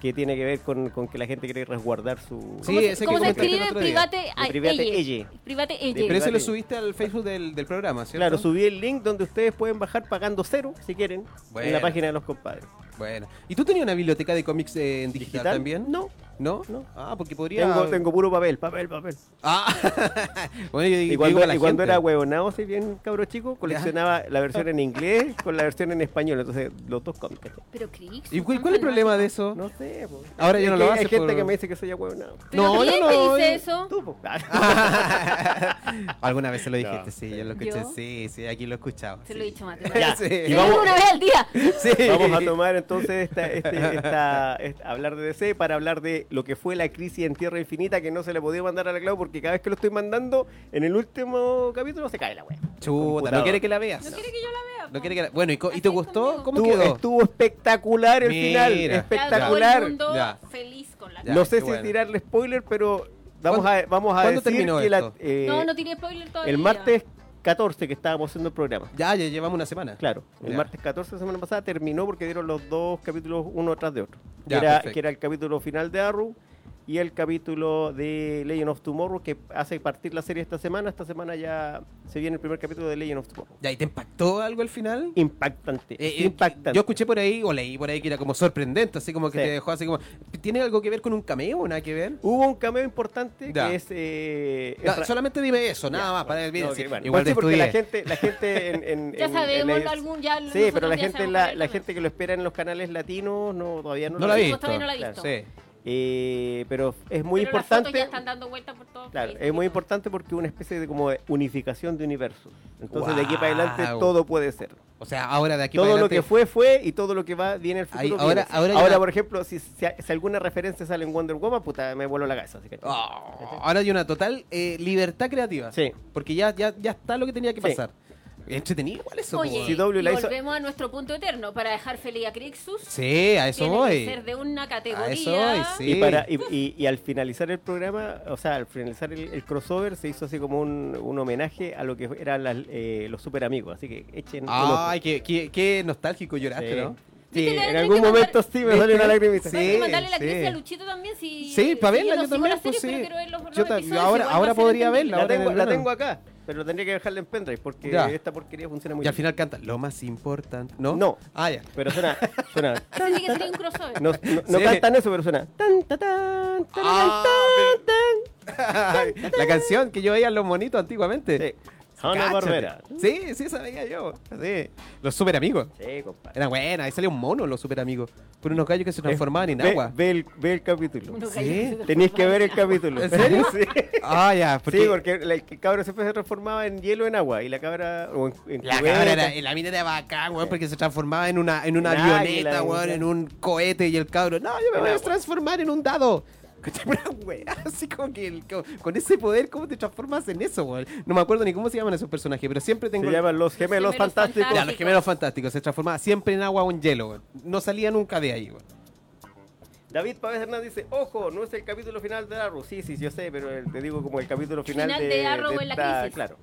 Que tiene que ver con, con que la gente quiere resguardar su... Sí, ¿Cómo, se- ese que cómo se escribe private, De private eye? eye. Private eye. Pero ese lo Private. subiste al Facebook del, del programa, ¿cierto? Claro, subí el link donde ustedes pueden bajar pagando cero, si quieren, en la página de los compadres. Bueno. ¿Y tú tenías una biblioteca de cómics eh, en digital, ¿Digital? también? No. ¿No? No. Ah, porque podría... Tengo, tengo puro papel, papel, papel. Ah, bueno, yo Y digo cuando, y cuando era huevonado, si bien cabro chico, coleccionaba la versión en inglés con la versión en español. Entonces, los dos cómics. Pero Crix. ¿Y cuál, cuál es el problema de eso? No sé, po. Ahora ya Es no lo Hay hace gente por- que me dice que soy huevonado. No, ¿Quién no, dice eso? Tú, po. Alguna vez se lo No. dijiste, sí, yo lo escuché. ¿Yo? Sí, sí, aquí lo he escuchado. Se sí. lo he dicho, Mateo. Ya, Sí. y Y vamos, una vez al día. Sí. vamos a tomar entonces esta, este- esta- esta- hablar de DC para hablar de lo que fue la crisis en Tierra Infinita que no se le podía mandar a la Clau porque cada vez que lo estoy mandando en el último capítulo se cae la wea. Chuta, no quiere que la veas. No quiere que yo la vea. No quiere que la- Bueno, ¿y, co- ¿y Así te gustó? conmigo. ¿Cómo Estuvo, quedó? estuvo espectacular el Mira. final, Ya, Ya todo espectacular. el mundo Ya. feliz con la Ya, no sé si bueno. tirarle spoiler, pero vamos ¿Cuándo- a, vamos a cuándo decir terminó que la- eh, No, no tiré spoiler todavía. el martes 14 que estábamos haciendo el programa. Ya, ya llevamos una semana. Claro, el Ya. martes 14 de la semana pasada terminó porque dieron los dos capítulos uno tras de otro. Ya, que, era, que era el capítulo final de Arrow y el capítulo de Legend of Tomorrow que hace partir la serie esta semana. Esta semana ya se viene el primer capítulo de Legend of Tomorrow. ¿Ya, ¿y te impactó algo al final? Impactante. Eh, eh, impactante. Yo escuché por ahí, o leí por ahí que era como sorprendente, así como que Sí. te dejó así como... ¿Tiene algo que ver con un cameo o nada que ver? Hubo un cameo importante Ya. que es. eh, es solamente dime eso, nada Ya, más, para bien. No, sí, bueno. igual Pues sí, porque la gente, la gente en, en- Ya en- sabemos en el- algún ya Sí, pero la ya gente, la, la gente que lo espera en los canales latinos no todavía no, No lo la ha he visto. todavía no la he Claro. visto. Sí. Eh, pero es muy Pero las fotos importante. ya están dando vueltas por todo Claro, Facebook es muy todo. importante porque una especie de como de unificación de universos. Entonces de aquí para adelante todo puede ser. O sea, ahora de aquí todo para lo adelante... que fue fue y todo lo que va viene el Ahí, futuro. ahora- viene. ahora por ejemplo, si, si, si alguna referencia sale en Wonder Woman, puta, me vuelo la cabeza. así que- Oh, ahora hay una total eh, libertad creativa. Sí. Porque ya, ya, ya está lo que tenía que Sí. pasar. Entretenido igual eso. Oye. Si W y la hizo- volvemos a nuestro punto eterno para dejar feliz a Crixus. Sí, a eso voy. que ser de una categoría. A eso voy, sí. Y, para, y, y- y al finalizar el programa, o sea, al finalizar el, el crossover, se hizo así como un, un homenaje a lo que eran las, eh, los super amigos. Así que echen. Ay, qué, qué, qué nostálgico lloraste, Sí. ¿no? Sí, en algún que mandar- momento sí me salió una lagrimita. Sí, mandarle la sí. crisis a Luchito también si. Sí, para verla yo también, pues, sí. pero quiero ver los, los Yo ta- ahora- ahora podría verla, La tengo acá, pero tendría que dejarla en pendrive porque Ya. esta porquería funciona muy Y al bien. final canta lo más importante. ¿No? No. Ah, ya. Pero suena. suena Ese sí que sería un crossover. no, no, no Sí. cantan eso, pero suena. Tan, ta, tan, tararán, Ah, tan, tan. la canción que yo veía en los monitos antiguamente. Sí. Hanna. Barbera. Sí, sí, esa veía yo. Sí. Los super amigos. Sí, compadre. Era buena, ahí salía un mono los super amigos. Por unos gallos que se transformaban en Ve- agua. Ve, el, ve el capítulo. Sí. Tenéis que ver el capítulo. ¿En serio? Sí. Ah, ya. Porque Sí, porque el, el cabro siempre se transformaba en hielo en agua y la cabra o en, en La cubeta. cabra era, la mina era bacán, weón, porque se transformaba en una, en una En avioneta, águila, weón, en- un cohete y el cabro, no, yo me voy a transformar en un dado. ¿Cachai? Una wea, así como que el- con, con ese poder, ¿cómo te transformas en eso, weón? No me acuerdo ni cómo se llaman esos personajes, pero siempre tengo... Se llaman los gemelos, Gemelos fantásticos. Ya, los gemelos fantásticos, se transformaba siempre en agua o en hielo, weón. No salía nunca de ahí, weón. David Pávez Hernández dice, ojo, no es el capítulo final de Arrow. Sí, sí, yo sé, pero te digo como el capítulo final, Final de Arrow en la crisis. Claro.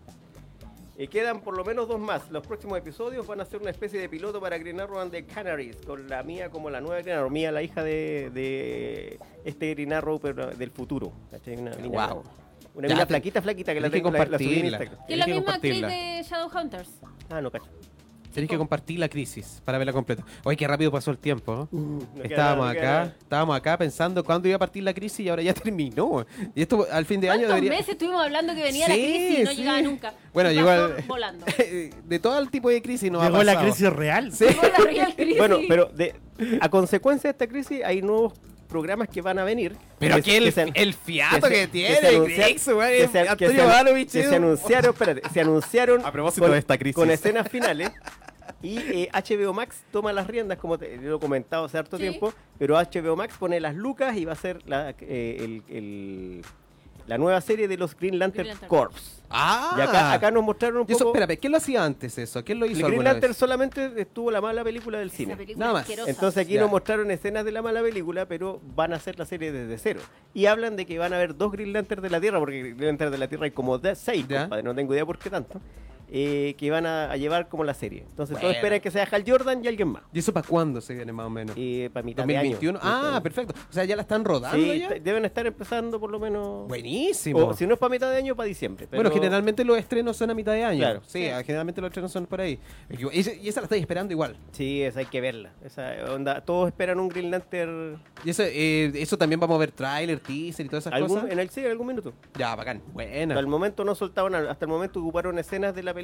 Y quedan por lo menos dos más. Los próximos episodios van a ser una especie de piloto para Green Arrow and the Canaries, con la mía como la nueva Green Arrow. Mía, la hija de, de este Green Arrow, pero del futuro. ¿cachai? Una Guau. una Ya niña te- flaquita, flaquita, que la tenés que tengo la, la subí en compartirla. Instagram. Que es la misma actriz de Shadowhunters. Ah, no, cacho. Tenés que compartir la crisis para verla completa. Oye, qué rápido pasó el tiempo. queda Estábamos nada, no queda acá, nada. estábamos acá pensando cuándo iba a partir la crisis y ahora ya terminó. Y esto al fin de año ¿Cuántos debería... meses estuvimos hablando que venía la Sí, crisis y no sí. llegaba nunca? Bueno, Y llegó el- volando. de todo el tipo de crisis nos ha Llegó la pasado. crisis real. Sí. Llegó la real crisis. Bueno, pero de, a consecuencia de esta crisis hay nuevos programas que van a venir. Pero que- que el, se- el fiato que, se- tiene, que se- que Antonio se- que anunciaron, espérate, se anunciaron A propósito con, de esta crisis. con escenas finales y eh, HBO Max toma las riendas, como te lo he comentado hace harto Sí. tiempo, pero HBO Max pone las lucas y va a ser la, eh, el- el- la nueva serie de los Green Lantern, Green Lantern Corps. Ah, Y acá, acá nos mostraron un Y eso, poco... espérame, ¿quién lo hacía antes eso? ¿Quién lo el hizo Green alguna Lantern vez? solamente estuvo la mala película del cine. película Nada más. asquerosa. Entonces aquí Ya. nos mostraron escenas de la mala película, pero van a hacer la serie desde cero. Y hablan de que van a haber dos Green Lantern de la Tierra, porque Green Lantern de la Tierra hay como de seis, compadre, no tengo idea por qué tanto, eh, que van a, a llevar como la serie. Entonces todos Bueno. esperan que sea Hal Jordan y alguien más. ¿Y eso para cuándo se viene más o menos? Para mitad 2021. de año. Ah, perfecto. O sea, ya la están rodando Sí, ya. deben estar empezando por lo menos... Buenísimo. O si no es para mitad de año, para diciembre. Bueno, generalmente los estrenos son a mitad de año. Claro. Sí, ah, generalmente los estrenos son por ahí. Y esa, y esa la estáis esperando igual. Sí, esa hay que verla. Esa onda, todos esperan un Green Lantern Y eso, eh, eso también vamos a ver trailer, teaser y todas esas algún, cosas. en el sí, algún minuto. Ya, bacán. Buena. Hasta el momento no soltaban, hasta el momento ocuparon escenas de la película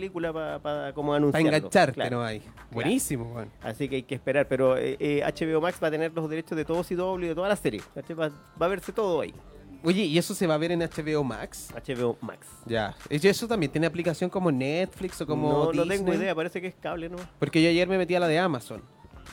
para como Para anunciarlo. engancharte, Claro. no hay. Buenísimo, weón. Así que hay que esperar, pero eh, eh, HBO Max va a tener los derechos de todos y doble y de toda la serie. Va, va a verse todo ahí. Oye, ¿y eso se va a ver en HBO Max? HBO Max. Ya. ¿Y eso también tiene aplicación como Netflix o como no, no tengo idea, parece que es cable, ¿no? Porque yo ayer me metí a la de Amazon.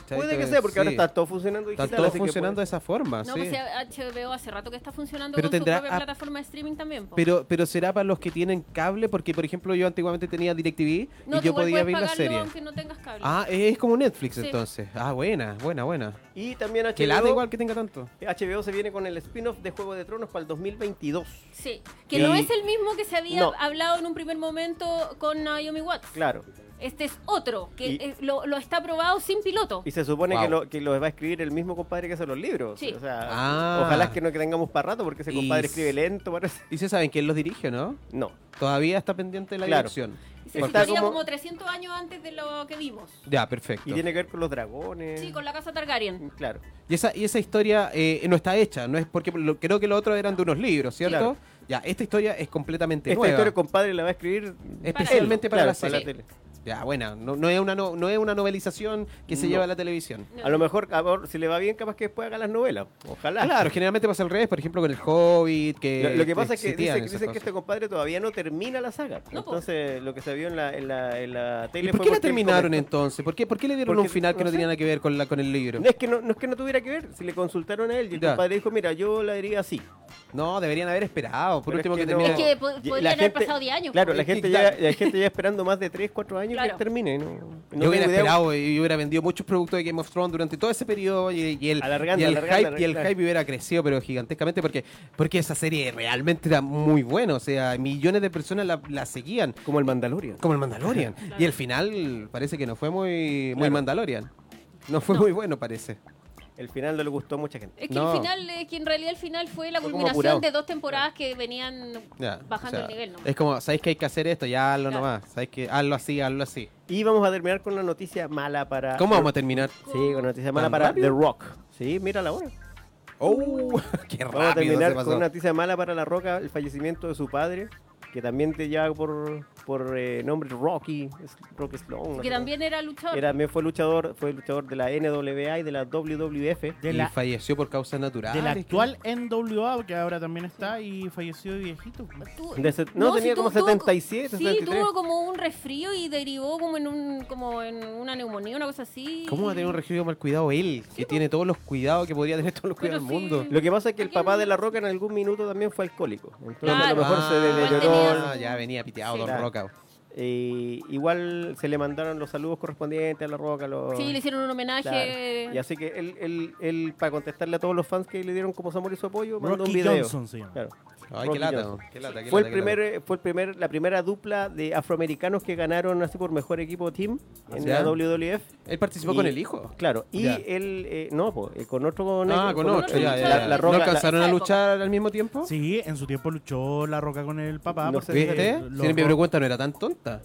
Puede que sea, porque ahora sí. está todo funcionando digital. Está todo así que funcionando de esa forma, No, sí. pues HBO hace rato que está funcionando Pero con tendrá su propia app- plataforma de streaming también. po. Pero, pero será para los que tienen cable, porque por ejemplo yo antiguamente tenía DirecTV no, y yo podía ver la serie. aunque no tengas cable. Ah, es como Netflix Sí. entonces. Ah, buena, buena, buena. Y también Que lata HBO, igual que tenga tanto. HBO se viene con el spin-off de Juego de Tronos para el 2022. Sí, que Y- no es el mismo que se había No. hablado en un primer momento con Naomi Watts. Claro. Este es otro, que Y- eh, lo, lo está aprobado sin piloto. Y se supone Wow. que, lo, que lo va a escribir el mismo compadre que hace los libros. Sí. O sea, Ah. ojalá es que no que tengamos para rato porque ese Y compadre escribe lento, parece. Y se saben quién los dirige, ¿no? No. Todavía está pendiente de la Claro. dirección. Se Está como- como... 300 años antes de lo que vimos. Ya, perfecto. Y tiene que ver con los dragones. Sí, con la casa Targaryen. Claro. Y esa, y esa historia eh, no está hecha, no es porque lo- creo que los otros eran de unos libros, ¿cierto? Claro. Ya, esta historia es completamente Esta nueva. historia, compadre, la va a escribir Especialmente él, para claro, la serie. tele. Ya, bueno, no, no es una no, no es una novelización que se No. lleva a la televisión. A lo mejor, a ver, si le va bien, capaz que después haga las novelas. Ojalá. Claro, generalmente pasa al revés, por ejemplo, con el Hobbit, que Lo, lo que pasa es que existían dice, esas dice que este compadre todavía no termina la saga. No, po. Entonces, lo que se vio en la, en la, en la tele ¿Y por fue qué la terminaron comentó- entonces? ¿Por qué, por qué le dieron Porque, un final que no no sé. tenía nada que ver con, la, con el libro? No es, que no, no es que no tuviera que ver, si le consultaron a él y el Ya. compadre dijo, mira, yo la diría así. No, deberían haber esperado. Por Pero último, es que, que no- termine. Es que po- podrían haber gente- pasado 10 años. Claro, la gente, ya, la gente ya esperando más de 3, 4 años Claro. que termine. No, no Yo hubiera esperado y hubiera vendido muchos productos de Game of Thrones durante todo ese periodo y, y el, Alargando, y el alargando, hype, y el hype hubiera crecido pero gigantescamente porque, porque esa serie realmente era muy buena. O sea, millones de personas la, la seguían. Como el Mandalorian. Como el Mandalorian. Y el final parece que no fue muy, muy Claro. Mandalorian. No fue No. muy bueno, parece. El final no le gustó a mucha gente. Es que No. el final, eh, que en realidad el final fue la Fue culminación de dos temporadas que venían Ya, bajando o sea, el nivel, ¿no? Es como, ¿sabéis que hay que hacer esto? Ya hazlo Claro. nomás. ¿Sabéis que hazlo así, hazlo así? Y vamos a terminar con una noticia mala para... ¿Cómo vamos a terminar? Sí, con una noticia mala ¿Tan para rápido? The Rock. Sí, mírala ahora. ¡Oh! ¡Qué Vamos a rápido terminar se con una noticia mala para La Roca, el fallecimiento de su padre, que también te lleva por, por eh, nombre Rocky, Rocky Sloan. que también era luchador. Era, también fue luchador, fue luchador de la NWA y de la WWF. De y la, falleció por causas naturales. de la actual NWA, que ahora también está, y falleció de viejito. Tu- De se- no, tenía como tuvo- 77, Sí, 73. tuvo como un resfrío y derivó como en un como en una neumonía, una cosa así. ¿Cómo va a tener un registro mal cuidado él? Que tiene todos los cuidados que podría tener todos los cuidados del sí. mundo. Lo que pasa es que el papá de La Roca en algún minuto también fue alcohólico. Entonces a lo mejor se Ah, ya venía piteado Sí. Don. Roca. Eh, igual se le mandaron los saludos correspondientes a La Roca. Los... Sí, le hicieron un homenaje. Claro. Y así que él, él, él, para contestarle a todos los fans que le dieron como su amor y su apoyo, mandó Rocky un video. Johnson. Claro. Ay, qué lata, Johnson. qué lata, qué Fue el lata, primer, lata. eh, fue el primer, la primera dupla de afroamericanos que ganaron así por mejor equipo team en la WWF. Él participó Y- con el hijo. Claro, y Ya. él, eh, no, po, eh, con otro Ah, negro, con otro, ya, ya, La, ya. la ¿No Roca, la- alcanzaron a luchar al mismo tiempo? Sí, en su tiempo luchó La Roca con el papá. No ¿Viste? los Si mi pregunta no era tan tonta.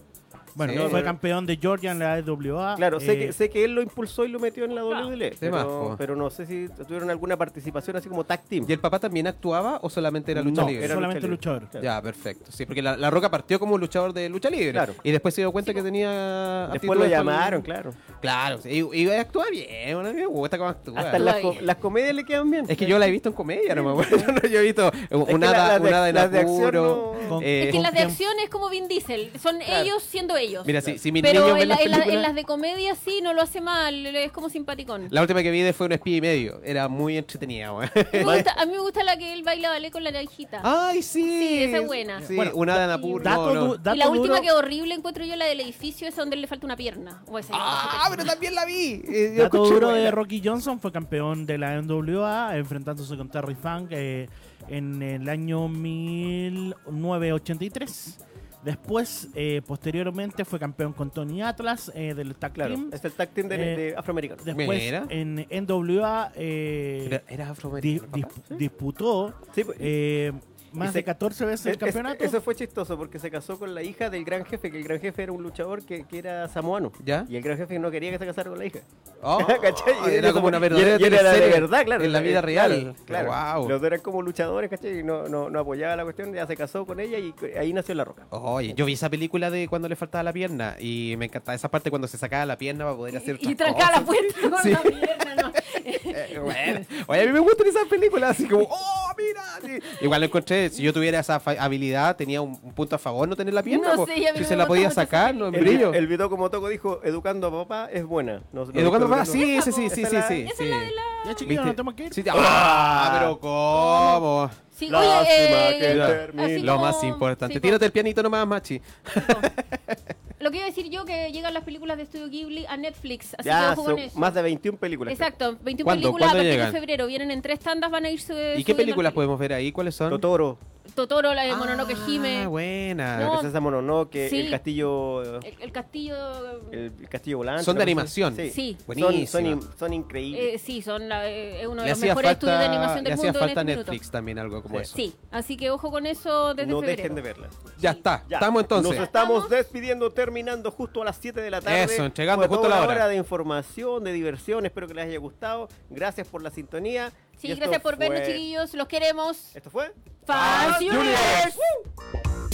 Bueno, Sí. fue campeón de Georgia en la AWA. Claro, sé, eh, que, sé que él lo impulsó y lo metió en la. WWE, De más, pero, no sé si tuvieron alguna participación así como tag team. ¿Y el papá también actuaba o solamente era lucha no, libre? era solamente lucha libre. luchador. Claro. Ya, perfecto. Sí, porque la, la Roca partió como un luchador de lucha libre. Claro. Y después se dio cuenta que tenía. Después lo llamaron, claro. Claro, sí, y, y actúa bien. bueno, me gusta cómo actúa. Hasta las, co- comedias le quedan bien. Es que yo la he visto en comedia, no me acuerdo. Yo, no- yo he visto una de- en las de acción no- eh, Es que las de acción es como Vin Diesel, son ellos siendo ellos. Mira, si, si mis Pero niños en, ven la- las en la- en las de comedia sí, no lo hace mal, es como simpaticón. La última que vi de fue un espía y medio. Era muy entretenida. A mí me gusta- a mí me gusta la que él baila ballet con la hijita. ¡Ay, sí! Sí, esa es buena. Sí, Bueno, una hada en apuro. Dato, no, no. du- dato y la última duro, que horrible encuentro yo, la del edificio, es donde le falta una pierna. O esa, ¡Ah, pero también la vi! Eh, yo Dato escuché duro buena. de Rocky Johnson fue campeón de la NWA enfrentándose con Terry Funk eh, en el año 1983. Después, eh, posteriormente, fue campeón con Tony Atlas eh, del Tag Claro, Team. es el tag team de, Eh, de afroamericanos. Después, Mira. en NWA, eh, Era, era di- afroamericano. dis- papá. disputó Sí, pues, eh, más de 14 veces el es- campeonato. eso fue chistoso porque se casó con la hija del gran jefe, que el gran jefe era un luchador que, que era samoano. ¿Ya? Y el gran jefe no quería que se casara con la hija. Oh, ¿Cachai? Y era como una y verdadera era- y era de verdad, claro. En la vida Eh, real. Claro. Wow. Los dos eran como luchadores, ¿cachai? Y no, no, no apoyaba la cuestión, ya se casó con ella y ahí nació La Roca. Oye, yo vi esa película de cuando le faltaba la pierna y me encantaba esa parte cuando se sacaba la pierna para poder hacer Y, trancar la puerta con Sí. la pierna, ¿no? Eh, bueno. Oye, a mí me gustan esas películas así como, oh, mira. sí. Igual lo encontré, si yo tuviera esa habilidad, tenía un, un punto a favor no tener la pierna. No a mí si se la podía sacar, no en El, brillo. el video como Toco dijo, educando a papá es buena. No- no Educando dijo más, sí, sí, sí, sí, sí, sí. esa sí. es la de la- Ya, chiquillos, ¿Viste? no tenemos que ir. Sí, ah, pero ¿cómo? Sí, Lástima oye, que eh, termine. Lo como- más importante. sí, Tírate el pianito nomás, machi. Lo que iba a decir yo, que llegan las películas de Estudio Ghibli a Netflix. Así Ya, que ojo con son eso. más de 21 películas. Exacto, 21 ¿Cuándo? películas a ¿Cuándo partir llegan? de febrero. Vienen en tres tandas, van a irse. ¿Y qué películas podemos ver ahí? ¿Cuáles son? Totoro. Totoro, la de Mononoke Hime. Ah, buena. No, La princesa Mononoke, sí. el castillo... El, el castillo. El, el castillo volante. Son de animación. así. Sí. Son, son, son increíbles. eh, sí, son la- eh, es uno de Le los hacía mejores estudios de falta, animación le del hacía mundo falta en este Netflix minuto. también, algo como Sí. eso. Sí, así que ojo con eso desde no febrero. dejen de verlas. Ya Sí. está. Ya. Estamos entonces. Nos estamos ¿Estamos? despidiendo, terminando justo a las 7 de la tarde. Eso, entregando justo la una hora. de información, de diversión. Espero que les haya gustado. Gracias por la sintonía. Sí, gracias por fue... vernos, chiquillos. Los queremos. ¿Esto fue? Fans, Fans Juniors. Juniors.